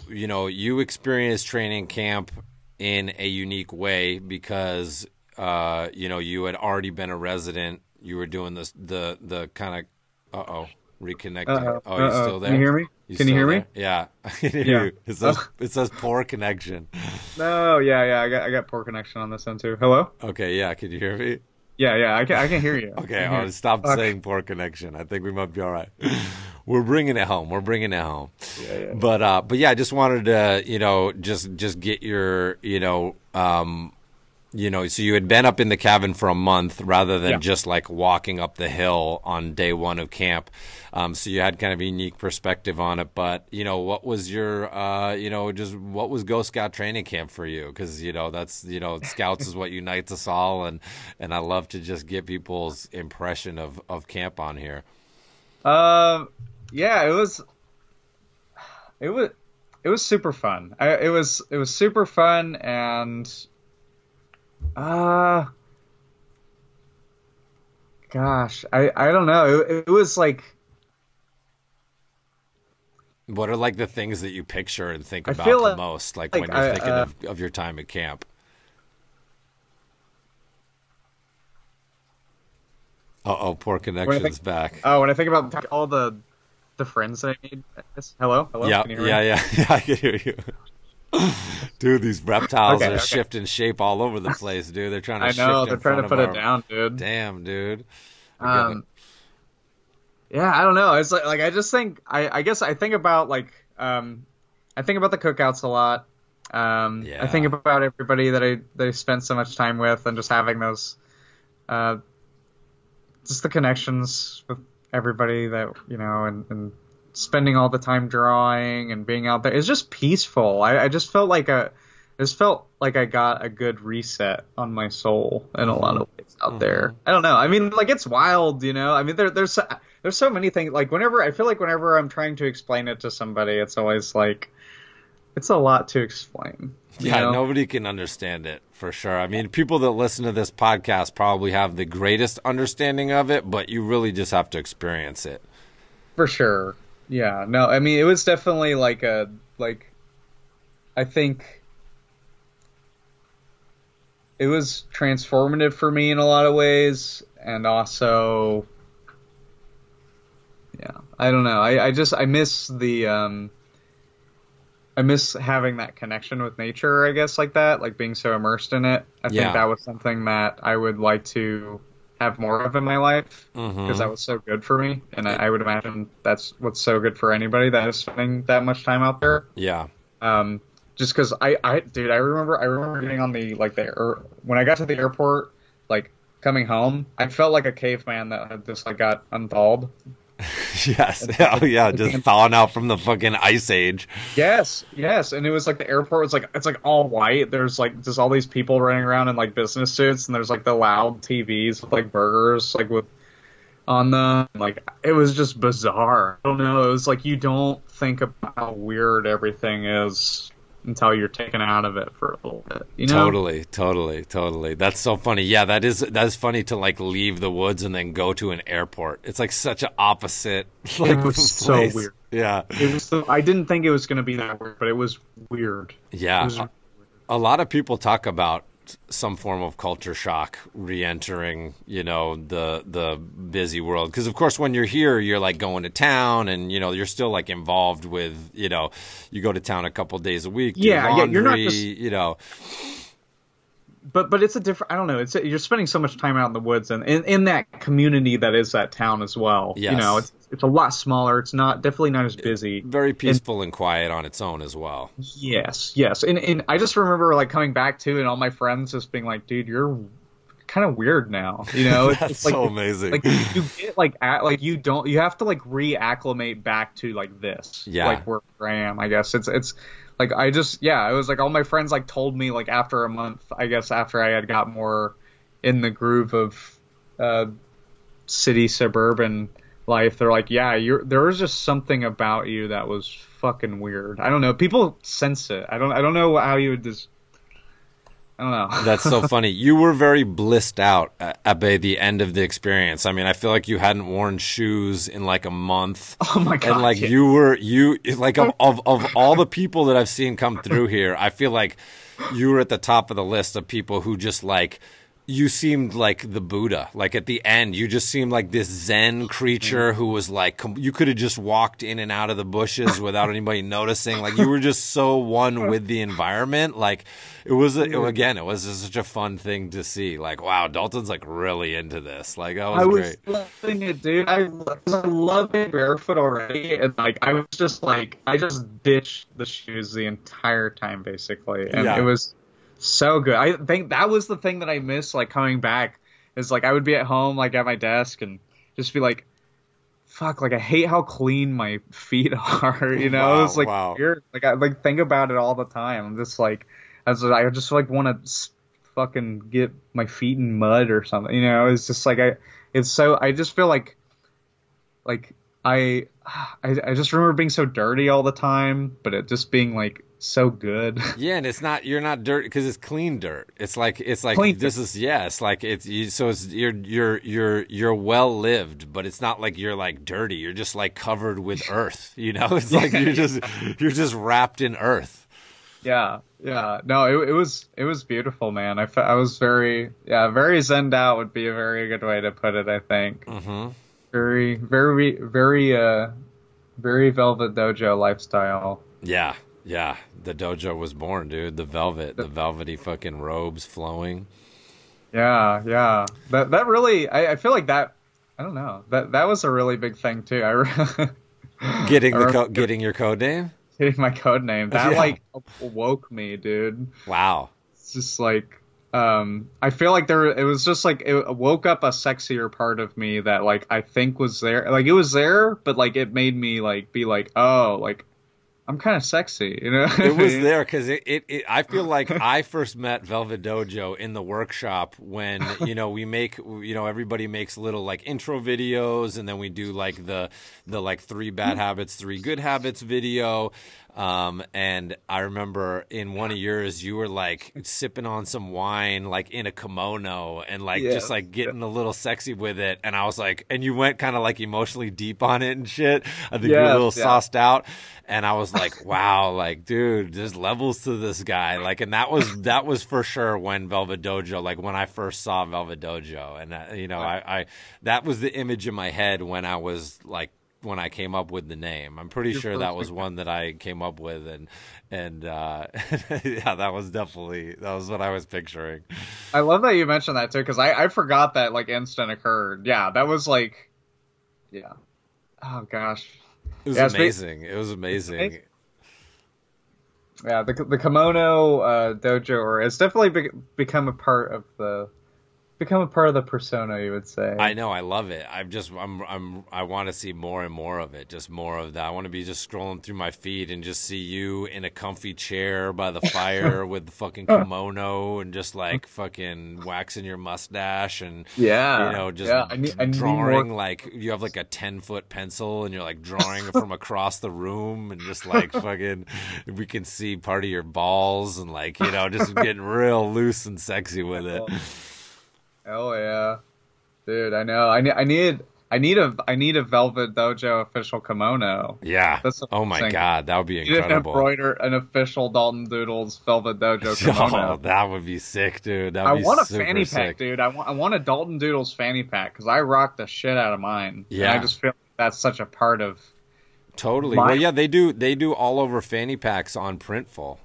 you know, you experienced training camp in a unique way because, uh, you know, you had already been a resident. You were doing this, the, the kind of, uh oh, reconnecting. Uh-oh, Oh, you still there? Can you hear me? Can you hear me? Yeah. I can hear Yeah. It says, Oh. it says poor connection. No, yeah, yeah, I got I got poor connection on this end too. Hello? Okay. Yeah. Can you hear me? Yeah, yeah, I can I can hear you. Okay, hear I'll stop saying poor connection. I think we might be all right. We're bringing it home. We're bringing it home. Yeah, yeah. But uh, but yeah, I just wanted to you know just just get your you know um, you know so you had been up in the cabin for a month rather than Yeah. just like walking up the hill on day one of camp. Um, so you had kind of a unique perspective on it. But you know what was your uh, you know just what was Ghost Scout training camp for you? Because you know that's you know Scouts is what unites us all, and and I love to just get people's impression of of camp on here. Um, yeah, it was, it was, it was super fun. I, it was, it was super fun, and uh, gosh, I I don't know. It, it was like What are like the things that you picture and think I about the like- most, like, like, when you're I, thinking uh, of, of your time at camp? Uh oh, poor connection's back. oh, when I think about all the the friends that I made. Hello, hello. yeah, Can you hear me? yeah, yeah, yeah. I can hear you. Dude, these reptiles Okay, are okay. shifting shape all over the place, dude. They're trying to I know they're trying to put of it down, dude. Damn, dude. Um, yeah, I don't know. It's like like I just think I I guess I think about like um I think about the cookouts a lot. Um Yeah. I think about everybody that I that I spent so much time with and just having those uh just the connections with everybody that you know and, and spending all the time drawing and being out there. It's just peaceful. I, I just felt like a I just felt like I got a good reset on my soul in a lot of ways out mm-hmm. there. I don't know. I mean, like it's wild, you know. I mean, there, there's so, there's so many things. Like whenever I feel like whenever I'm trying to explain it to somebody, it's always like it's a lot to explain. Yeah, know? nobody can understand it for sure. I mean, people that listen to this podcast probably have the greatest understanding of it, but you really just have to experience it. For sure. Yeah. No, I mean it was definitely like a like I think it was transformative for me in a lot of ways and also yeah, I don't know. I, I just I miss the um I miss having that connection with nature, I guess, like that, like being so immersed in it. I Yeah. think that was something that I would like to have more of in my life because Mhm. that was so good for me, and I, I would imagine that's what's so good for anybody that is spending that much time out there. Yeah. Um, just because I, I, dude, I remember, I remember getting on the like the air, when I got to the airport, like coming home, I felt like a caveman that had just like got unthawed. Yes. Oh, yeah. Just thawing out from the fucking ice age. Yes, yes, and it was like the airport was like it's like all white. There's like just all these people running around in like business suits, and there's like the loud TVs with like burgers like with on them. Like it was just bizarre. I don't know. It was like you don't think about how weird everything is until you're taken out of it for a little bit. You know? Totally, totally, totally. That's so funny. Yeah, that is that's funny to like leave the woods and then go to an airport. It's like such an opposite. Like, was so weird. Yeah, It was. So, I didn't think it was going to be that weird, but it was weird. It yeah. was, A, a lot of people talk about some form of culture shock re-entering, you know, the the busy world. Because of course, when you're here, you're like going to town, and you know, you're still like involved with, you know, you go to town a couple days a week. Yeah, yeah, you're not just- you know. But but it's a different. I don't know. It's you're spending so much time out in the woods and in, in that community that is that town as well. Yes. You know, it's it's a lot smaller. It's not definitely not as busy. Very peaceful and quiet on its own as well. Yes, yes. And and I just remember like coming back to and all my friends just being like, "Dude, you're kind of weird now." You know, it's, That's it's like so amazing. like you get like at, like you don't you have to like reacclimate back to like this. Yeah. Like where I am. I guess it's it's like I just yeah. It was like all my friends like told me like after a month. I guess after I had got more in the groove of uh, city suburban life, they're like, yeah, you're there was just something about you that was fucking weird. I don't know. People sense it. I don't. I don't know how you would just. I. Oh. That's so funny. You were very blissed out uh, at, at the end of the experience. I mean, I feel like you hadn't worn shoes in like a month. oh my god. and like yeah. you were you like of, of of all the people that I've seen come through here, I feel like you were at the top of the list of people who just like you seemed like the Buddha. Like at the end, you just seemed like this Zen creature who was like you could have just walked in and out of the bushes without anybody noticing. Like you were just so one with the environment. Like it was a, again, it was just such a fun thing to see. Like wow, Dalton's like really into this. Like that was, I was great. loving it, dude. I, I love being barefoot already, and like I was just like I just ditched the shoes the entire time basically, and Yeah. it was so good. I think that was the thing that I missed, like coming back, is like I would be at home, like at my desk, and just be like, "Fuck!" Like I hate how clean my feet are. You know, Wow, it's like wow. weird. Like I like think about it all the time. I'm just like, as I just like want to fucking get my feet in mud or something. You know, it's just like I, it's so I just feel like, like I, I I just remember being so dirty all the time, but it just being like so good. Yeah, and it's not you're not dirt because it's clean dirt. It's like it's like Clean this is yeah. Like it's you, so it's you're you're you're you're well lived, but it's not like you're like dirty. You're just like covered with earth. You know, it's like you're just you're just wrapped in earth. yeah, yeah. No, it, it was it was beautiful, man. I, I was very yeah very zenned out would be a very good way to put it. I think hmm very very very uh very Velvet Dojo lifestyle. Yeah, yeah. The dojo was born, dude. The velvet, the velvety fucking robes flowing. Yeah, yeah. That that really, I, I feel like that. I don't know. That that was a really big thing too. I re- Getting the co- getting your code name. Getting my code name. That Yeah. like woke me, dude. Wow. It's just like um I feel like there it was just like it woke up a sexier part of me that like I think was there. Like it was there, but like it made me like be like, "Oh, like I'm kind of sexy," you know? it was there because it, it, it i feel like i first met velvet dojo in the workshop when you know we make you know everybody makes little like intro videos and then we do like the the like three bad habits three good habits video um, and I remember in one of yours, you were like sipping on some wine, like in a kimono, and like Yeah. just like getting a little sexy with it. And I was like, and you went kind of like emotionally deep on it and shit. I think you were a little yeah. sauced out. And I was like, wow, like, dude, there's levels to this guy. Like, and that was, that was for sure when Velvet Dojo, like when I first saw Velvet Dojo. And, uh, you know, I, I, that was the image in my head when I was like, when I came up with the name. I'm pretty You're sure that was one that I came up with. And, and, uh, yeah, that was definitely, that was what I was picturing. I love that you mentioned that too, because I, I forgot that like instant occurred. Yeah, that was like, yeah. Oh gosh. It was Yeah, amazing. It was amazing. amazing. Yeah, the the kimono uh, dojo, or it's definitely be- become a part of the become a part of the persona. You would say. I know, I love it. I'm just, I'm, I'm, I want to see more and more of it. Just more of that. I want to be just scrolling through my feed and just see you in a comfy chair by the fire with the fucking kimono and just like fucking waxing your mustache and yeah, you know just yeah. I need, I need drawing more. like you have like a ten foot pencil and you're like drawing from across the room and just like fucking we can see part of your balls and like you know just getting real loose and sexy with it. Oh yeah, dude. I know. I need. I need. I need a. I need a Velvet Dojo official kimono. Yeah. That's oh my god, that would be incredible. embroider an official Dalton Doodles Velvet Dojo kimono. Oh, that would be sick, dude. That'd I be want a fanny sick. pack, dude. I want. I want a Dalton Doodles fanny pack because I rock the shit out of mine. And Yeah. I just feel like that's such a part of. Totally. My- Well, yeah, they do. They do all over fanny packs on Printful.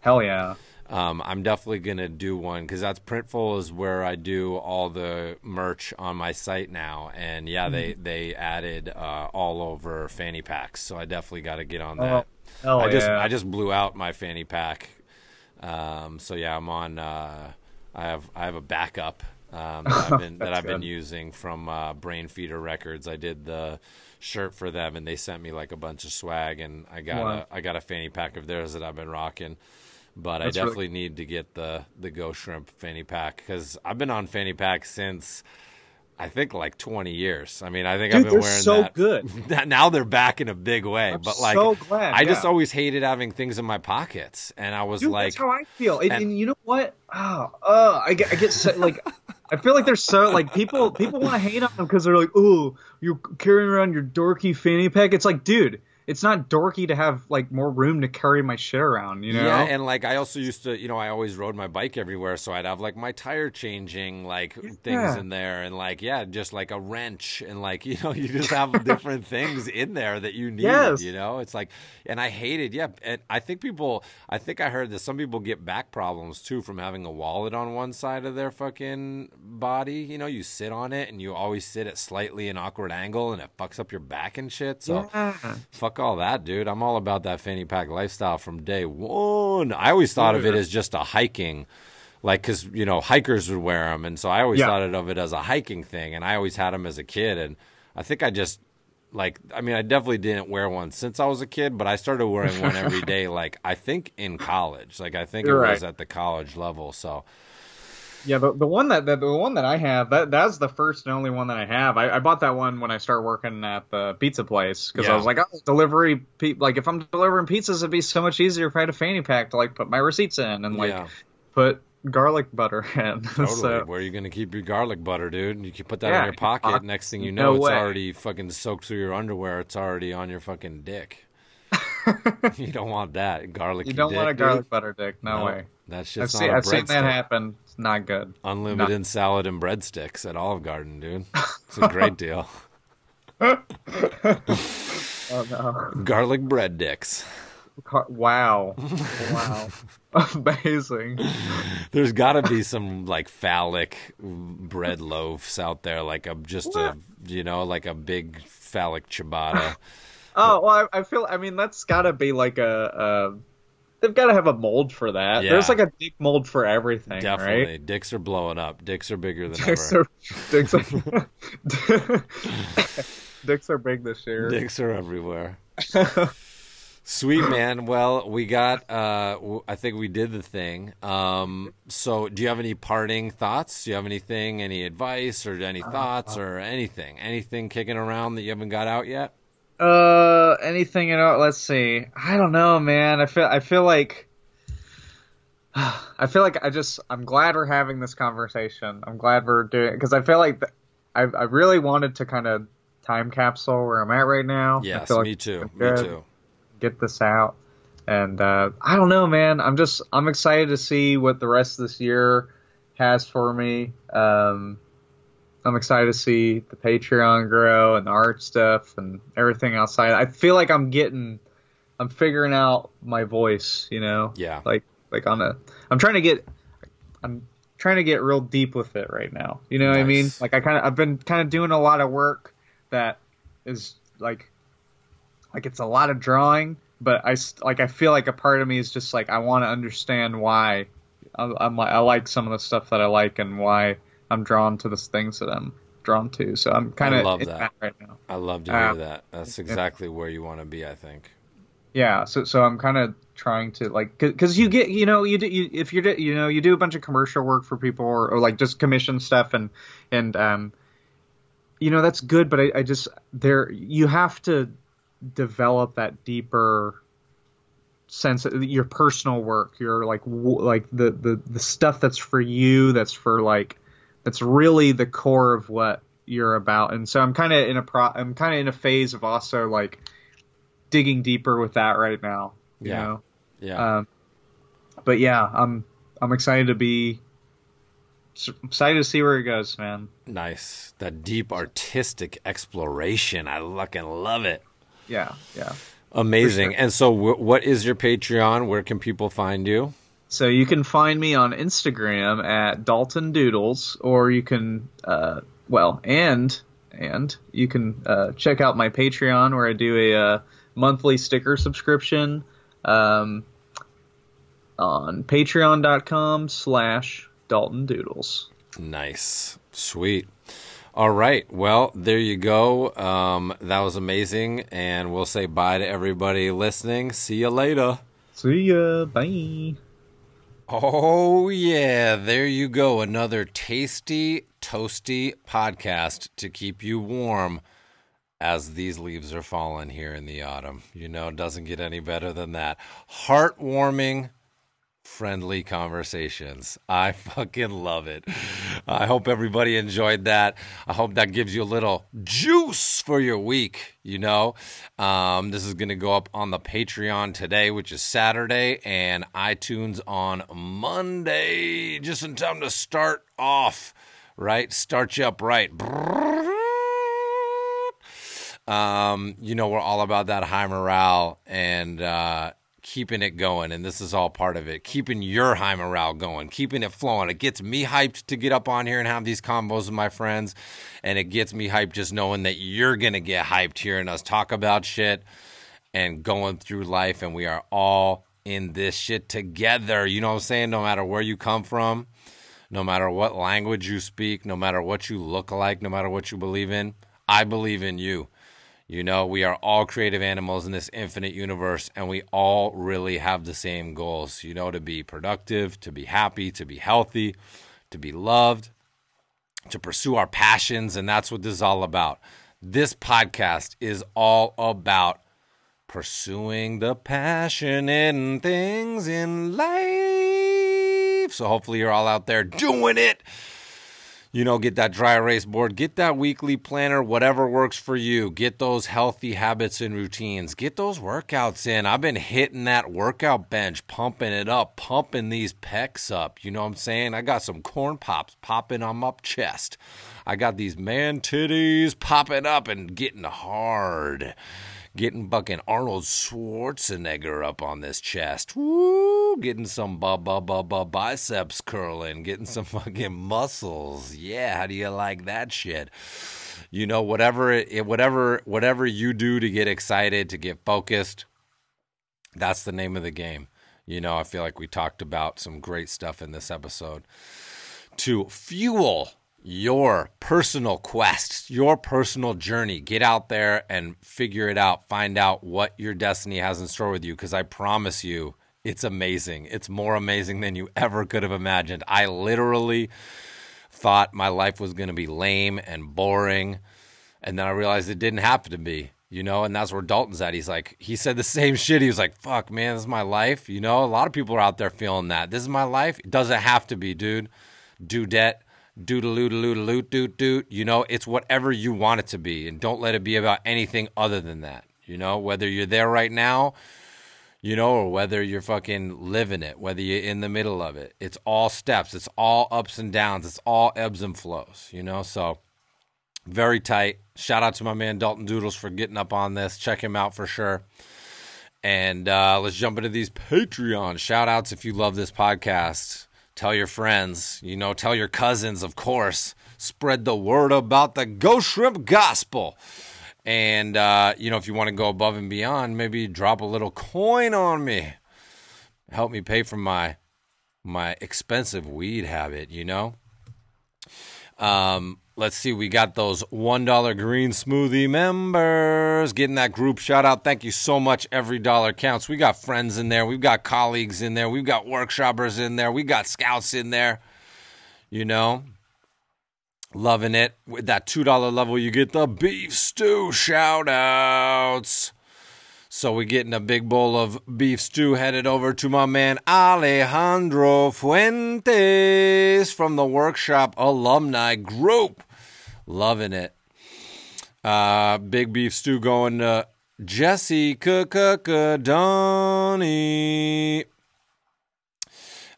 Hell yeah. Um, I'm definitely gonna do one because that's Printful is where I do all the merch on my site now, and yeah, they Mm-hmm. they added uh, all over fanny packs, so I definitely got to get on that. Oh, hell I just yeah. I just blew out my fanny pack, um, so yeah, I'm on. Uh, I have I have a backup um, that I've been that I've been using from uh, Brainfeeder Records. I did the shirt for them, and they sent me like a bunch of swag, and I got Wow. a I got a fanny pack of theirs that I've been rocking. But That's I really- definitely need to get the the Ghost Shrimp fanny pack because I've been on fanny pack since. I think like 20 years. I mean, I think Dude, I've been they're wearing so that. good. now they're back in a big way. I'm but like, so glad, I just always hated having things in my pockets, and I was Dude, like, that's how I feel. And, and- and you know what? Oh, uh, I get, I get so, like, I feel like they're so like people, people want to hate on them because they're like, "Ooh, you're carrying around your dorky fanny pack. It's like, dude, it's not dorky to have like more room to carry my shit around. You know? Yeah, and like I also used to, you know, I always rode my bike everywhere, so I'd have like my tire changing like things in there, and like yeah, just like a wrench, and like you know, you just have different things in there that you need. Yes. You know, it's like, and I hated, yeah, and I think people, I think I heard that some people get back problems too from having a wallet on one side of their fucking body. You know, you sit on it, and you always sit at slightly an awkward angle, and it fucks up your back and shit. So. yeah. Fuck all that, dude. I'm all about that fanny pack lifestyle from day one. I always thought of it as just a hiking, like, because, you know, hikers would wear them. And so I always Yeah. thought of it as a hiking thing. And I always had them as a kid. And I think I just, like, I mean, I definitely didn't wear one since I was a kid, but I started wearing one every day, like, I think in college. Like, I think You're it was at the college level. So. Yeah, the, the one that the, the one that I have that that's the first and only one that I have. I, I bought that one when I started working at the pizza place because Yeah. I was like, oh, delivery. Pe- like if I'm delivering pizzas, it'd be so much easier if I had a fanny pack to like put my receipts in and like yeah, put garlic butter in. totally. so Where are you going to keep your garlic butter, dude? You can put that Yeah, in your pocket. uh, Next thing you no know, it's way. already fucking soaked through your underwear. It's already on your fucking dick. you don't want that garlic. you don't want a garlic dude. butter dick. No, way. That's just. I've seen not a I've seen that happen. It's not good. Unlimited salad and breadsticks at Olive Garden, dude. It's a great deal. Oh no. Garlic bread dicks. Car- Wow. wow. Amazing. There's got to be some like phallic bread loaves out there, like a just a you know like a big phallic ciabatta. Oh well, I, I feel. I mean, that's got to be like a. a they've got to have a mold for that. Yeah. There's like a dick mold for everything, Definitely, right? dicks are blowing up. Dicks are bigger than Dicks ever. are dicks are, dicks are big this year. Dicks are everywhere. Sweet man. Well, we got. Uh, I think we did the thing. Um, so, do you have any parting thoughts? Do you have anything, any advice, or any thoughts, or anything, anything kicking around that you haven't got out yet? Uh, anything you know? Let's see. I don't know, man. I feel. I feel like. I feel like I just. I'm glad we're having this conversation. I'm glad we're doing because I feel like th- I. I really wanted to kind of time capsule where I'm at right now. Yes, like me too. Me too. get this out. And uh, I don't know, man. I'm just I'm excited to see what the rest of this year has for me. Um, I'm excited to see the Patreon grow and the art stuff and everything outside. I feel like I'm getting, I'm figuring out my voice. You know, Yeah. like like on a. I'm trying to get, I'm trying to get real deep with it right now. You know what I mean? Like I kind of I've been kind of doing a lot of work that is like like it's a lot of drawing, but I like I feel like a part of me is just like I want to understand why I, I'm I like some of the stuff that I like and why I'm drawn to the things that I'm drawn to. So I'm kind I of love that. that right now. I love to hear Uh, that. That's exactly where you want to be. I think. Yeah, so so I'm kind of trying to like because you get you know you do you, if you do you know you do a bunch of commercial work for people or, or like just commission stuff and and um you know that's good but I, I just there you have to develop that deeper sense of your personal work your like w- like the the the stuff that's for you that's for like that's really the core of what you're about and so I'm kind of in a pro I'm kind of in a phase of also like digging deeper with that right now. You Yeah. know? Yeah. Um, but yeah, I'm I'm excited to be excited to see where it goes, man. nice. That deep artistic exploration. I fucking love it. Yeah, yeah. Amazing. sure. And so, wh- what is your Patreon? Where can people find you? So you can find me on Instagram at Dalton Doodles, or you can, uh, well, and and you can uh, check out my Patreon where I do a uh, monthly sticker subscription um, on Patreon.com slash Dalton Doodles. Nice. Sweet. All right. Well, there you go. Um, that was amazing. And we'll say bye to everybody listening. See you later. See ya. Bye. Oh, yeah. There you go. Another tasty, toasty podcast to keep you warm as these leaves are falling here in the autumn. You know, it doesn't get any better than that. Heartwarming, friendly conversations. I fucking love it. I hope everybody enjoyed that. I hope that gives you a little juice for your week. You know, um, this is going to go up on the Patreon today, which is Saturday, and iTunes on Monday, just in time to start off, right? Start you up right. Um, you know, we're all about that high morale and uh, keeping it going. And this is all part of it. Keeping your high morale going, keeping it flowing. It gets me hyped to get up on here and have these combos with my friends. And it gets me hyped just knowing that you're to get hyped hearing us talk about shit and going through life. And we are all in this shit together. You know what I'm saying? No matter where you come from, no matter what language you speak, no matter what you look like, no matter what you believe in, I believe in you. You know, we are all creative animals in this infinite universe, and we all really have the same goals, you know, to be productive, to be happy, to be healthy, to be loved, to pursue our passions, and that's what this is all about. This podcast is all about pursuing the passion in things in life. So hopefully you're all out there doing it. You know, get that dry erase board, get that weekly planner, whatever works for you. Get those healthy habits and routines. Get those workouts in. I've been hitting that workout bench, pumping it up, pumping these pecs up. You know what I'm saying? I got some corn pops popping on my chest. I got these man titties popping up and getting hard getting fucking Arnold Schwarzenegger up on this chest. Woo! Getting some ba ba ba ba biceps curling, getting some fucking muscles. Yeah, how do you like that shit? You know, whatever it, whatever whatever you do to get excited, to get focused, that's the name of the game. You know, I feel like we talked about some great stuff in this episode to fuel your personal quest, your personal journey. Get out there and figure it out. Find out what your destiny has in store with you because I promise you, it's amazing. It's more amazing than you ever could have imagined. I literally thought my life was going to be lame and boring. And then I realized it didn't have to be, you know, and that's where Dalton's at. He's like, he said the same shit. He was like, fuck, man, this is my life. You know, a lot of people are out there feeling that. This is my life. It doesn't have to be, dude. Dudette doodaloo doodaloo doot doot. You know, it's whatever you want it to be, and don't let it be about anything other than that. You know, whether you're there right now, you know, or whether you're fucking living it, whether you're in the middle of it. It's all steps. It's all ups and downs. It's all ebbs and flows. You know, so very tight. Shout out to my man Dalton Doodles for getting up on this. Check him out for sure. And uh, let's jump into these Patreon shout outs if you love this podcast tell your friends, you know, tell your cousins, of course. Spread the word about the Ghost Shrimp Gospel. And, uh, you know, if you want to go above and beyond, maybe drop a little coin on me. Help me pay for my my expensive weed habit, you know? Um, let's see, we got those $1 green smoothie members getting that group shout out. Thank you so much. Every dollar counts. We got friends in there, we've got colleagues in there, we've got workshoppers in there, we got scouts in there, you know. Loving it. With that $2 level, you get the beef stew shout outs. So we're getting a big bowl of beef stew headed over to my man Alejandro Fuentes from the workshop alumni group. Loving it. Uh, big beef stew going to Jesse Donnie.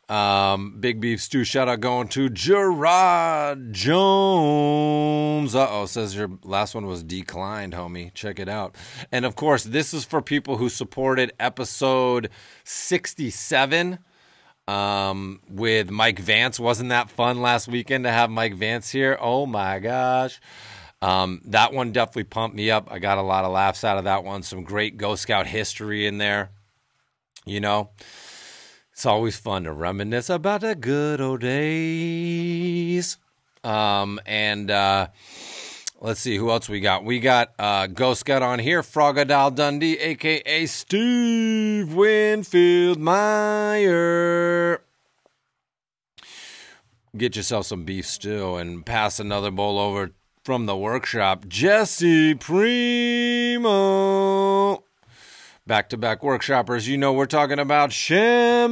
Um, big beef stew shout out going to Gerard Jones. Uh oh, says your last one was declined, homie. Check it out. And of course, this is for people who supported episode 67 um, with Mike Vance. Wasn't that fun last weekend to have Mike Vance here? Oh my gosh. Um, that one definitely pumped me up. I got a lot of laughs out of that one. Some great Ghost Scout history in there, you know. It's always fun to reminisce about the good old days. Um, and uh, let's see who else we got. We got uh, Ghost Scout on here, Frogadal Dundee, aka Steve Winfield Meyer. Get yourself some beef stew and pass another bowl over from the workshop. Jesse Primo back to back workshoppers, you know we're talking about Shamaram,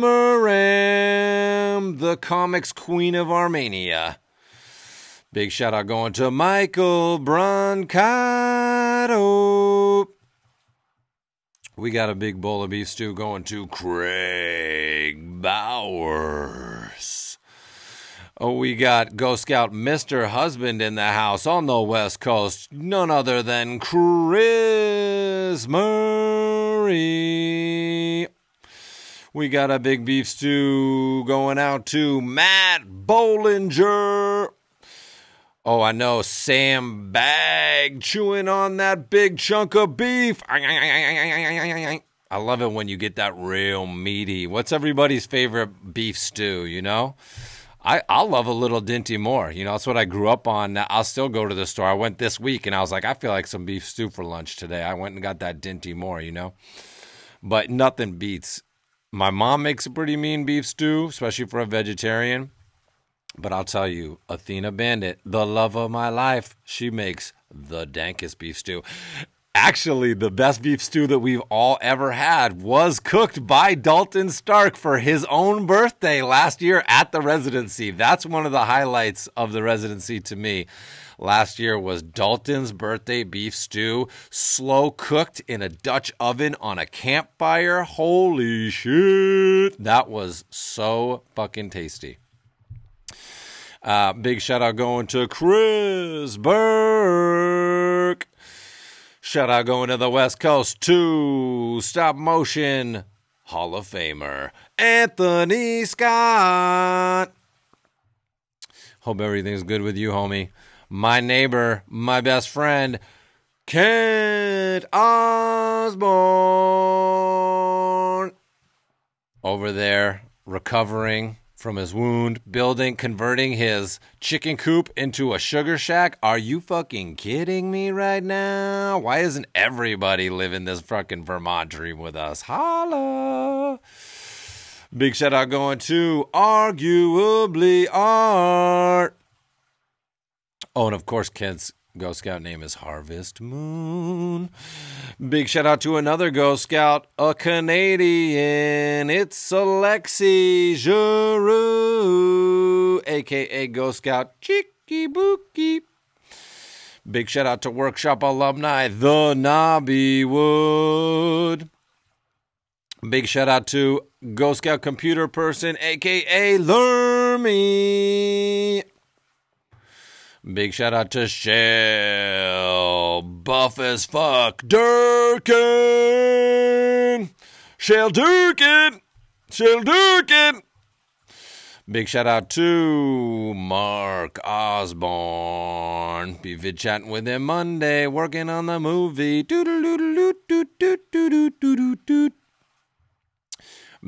the comics queen of Armenia. Big shout out going to Michael Brancato. We got a big bowl of beef stew going to Craig Bowers. Oh, we got Ghost Scout Mr. Husband in the house on the West Coast. None other than Chris Murray. We got a big beef stew going out to Matt Bollinger. Oh, I know Sam Bag chewing on that big chunk of beef. I love it when you get that real meaty. What's everybody's favorite beef stew, you know? I, I love a little Dinty Moore. You know, that's what I grew up on. I'll still go to the store. I went this week and I was like, I feel like some beef stew for lunch today. I went and got that Dinty Moore, you know? But nothing beats. My mom makes a pretty mean beef stew, especially for a vegetarian. But I'll tell you, Athena Bandit, the love of my life, she makes the dankest beef stew. Actually, the best beef stew that we've all ever had was cooked by Dalton Stark for his own birthday last year at the residency. That's one of the highlights of the residency to me. Last year was Dalton's birthday beef stew, slow cooked in a Dutch oven on a campfire. Holy shit. That was so fucking tasty. Uh, big shout out going to Chris Burke. Shout out going to the West Coast to Stop Motion Hall of Famer Anthony Scott. Hope everything's good with you, homie. My neighbor, my best friend, Kent Osborne. Over there, recovering from his wound, building, converting his chicken coop into a sugar shack. Are you fucking kidding me right now? Why isn't everybody living this fucking Vermont dream with us? Holla! Big shout out going to Arguably Art. Oh, and of course, Kent's Ghost Scout name is Harvest Moon. Big shout out to another Ghost Scout, a Canadian. It's Alexi Giroux, aka Ghost Scout Cheeky Bookie. Big shout out to Workshop alumni, the Nobby Wood. Big shout out to Ghost Scout computer person, aka Lermy. Big shout out to Shell, buff as fuck, Durkin, Shell Durkin, Shell Durkin. Big shout out to Mark Osborne. Be vid chatting with him Monday, working on the movie.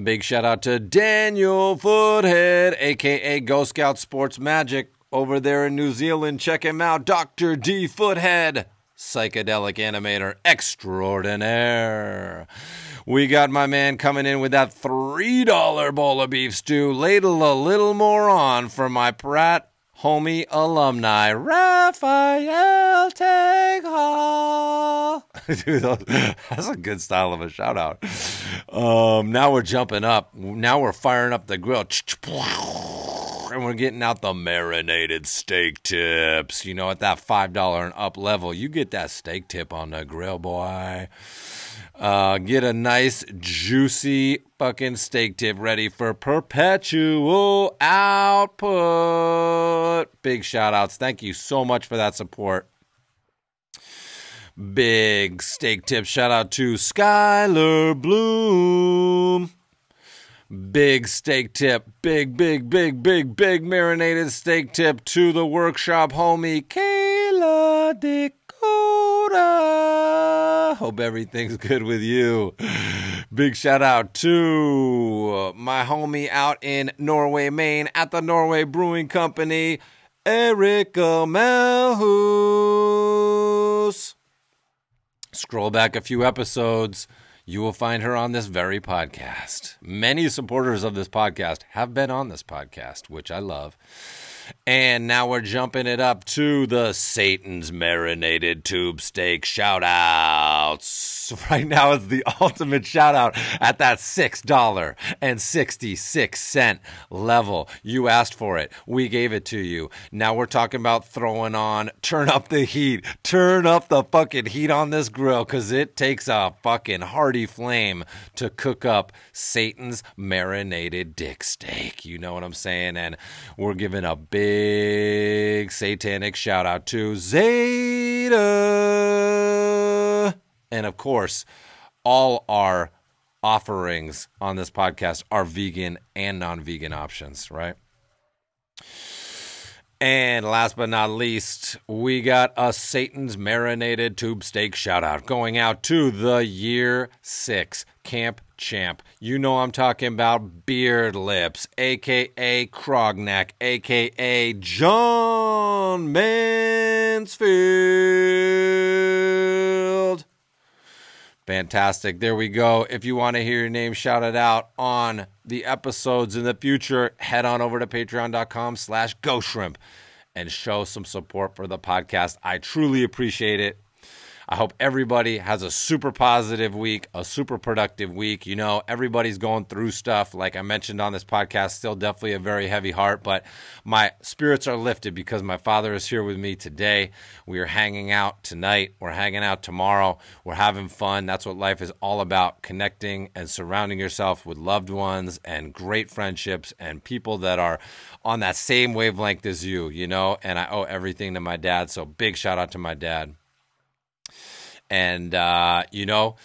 Big shout out to Daniel Foothead, aka Ghost Scout Sports Magic over there in New Zealand. Check him out, Dr. D Foothead, psychedelic animator extraordinaire. We got my man coming in with that $3 bowl of beef stew. Ladle a little more on for my Pratt homie alumni, Raphael Teghall. That's a good style of a shout out. Um, now we're jumping up. Now we're firing up the grill. And we're getting out the marinated steak tips. You know, at that $5 and up level, you get that steak tip on the grill, boy. Uh, get a nice, juicy fucking steak tip ready for perpetual output. Big shout outs. Thank you so much for that support. Big steak tip shout out to Skylar Bloom. Big steak tip, big, big, big, big, big marinated steak tip to the workshop homie Kayla Dakota. Hope everything's good with you. Big shout out to uh, my homie out in Norway, Maine at the Norway Brewing Company, Erica Melhus. Scroll back a few episodes you will find her on this very podcast. Many supporters of this podcast have been on this podcast, which I love. And now we're jumping it up to the Satan's marinated tube steak shout outs. Right now it's the ultimate shout out at that $6.66 level. You asked for it. We gave it to you. Now we're talking about throwing on, turn up the heat, turn up the fucking heat on this grill because it takes a fucking hearty flame to cook up Satan's marinated dick steak. You know what I'm saying? And we're giving a big satanic shout out to Zeta. And of course, all our offerings on this podcast are vegan and non vegan options, right? And last but not least, we got a Satan's marinated tube steak shout out going out to the year six camp champ. You know I'm talking about Beard Lips, aka Krogneck, aka John Mansfield. Fantastic. There we go. If you want to hear your name shouted out on the episodes in the future, head on over to patreon.com slash Ghost Shrimp and show some support for the podcast. I truly appreciate it. I hope everybody has a super positive week, a super productive week. You know, everybody's going through stuff. Like I mentioned on this podcast, still definitely a very heavy heart, but my spirits are lifted because my father is here with me today. We are hanging out tonight. We're hanging out tomorrow. We're having fun. That's what life is all about connecting and surrounding yourself with loved ones and great friendships and people that are on that same wavelength as you, you know. And I owe everything to my dad. So big shout out to my dad and uh, you know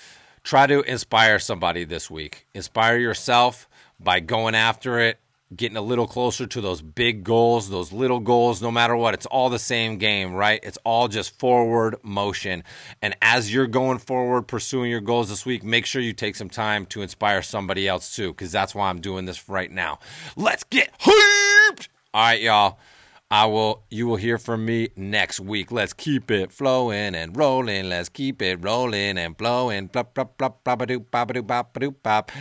try to inspire somebody this week. Inspire yourself by going after it getting a little closer to those big goals those little goals no matter what. It's all the same game right? It's all just forward motion. And as you're going forward pursuing your goals this week make sure you take some time to inspire somebody else too because that's why i'm doing this right now. Let's get hyped! All right y'all I will you will hear from me next week. Let's keep it flowing and rolling. Let's keep it rolling and blowing. Blop blop blop blop ba doop ba doop ba doop bop.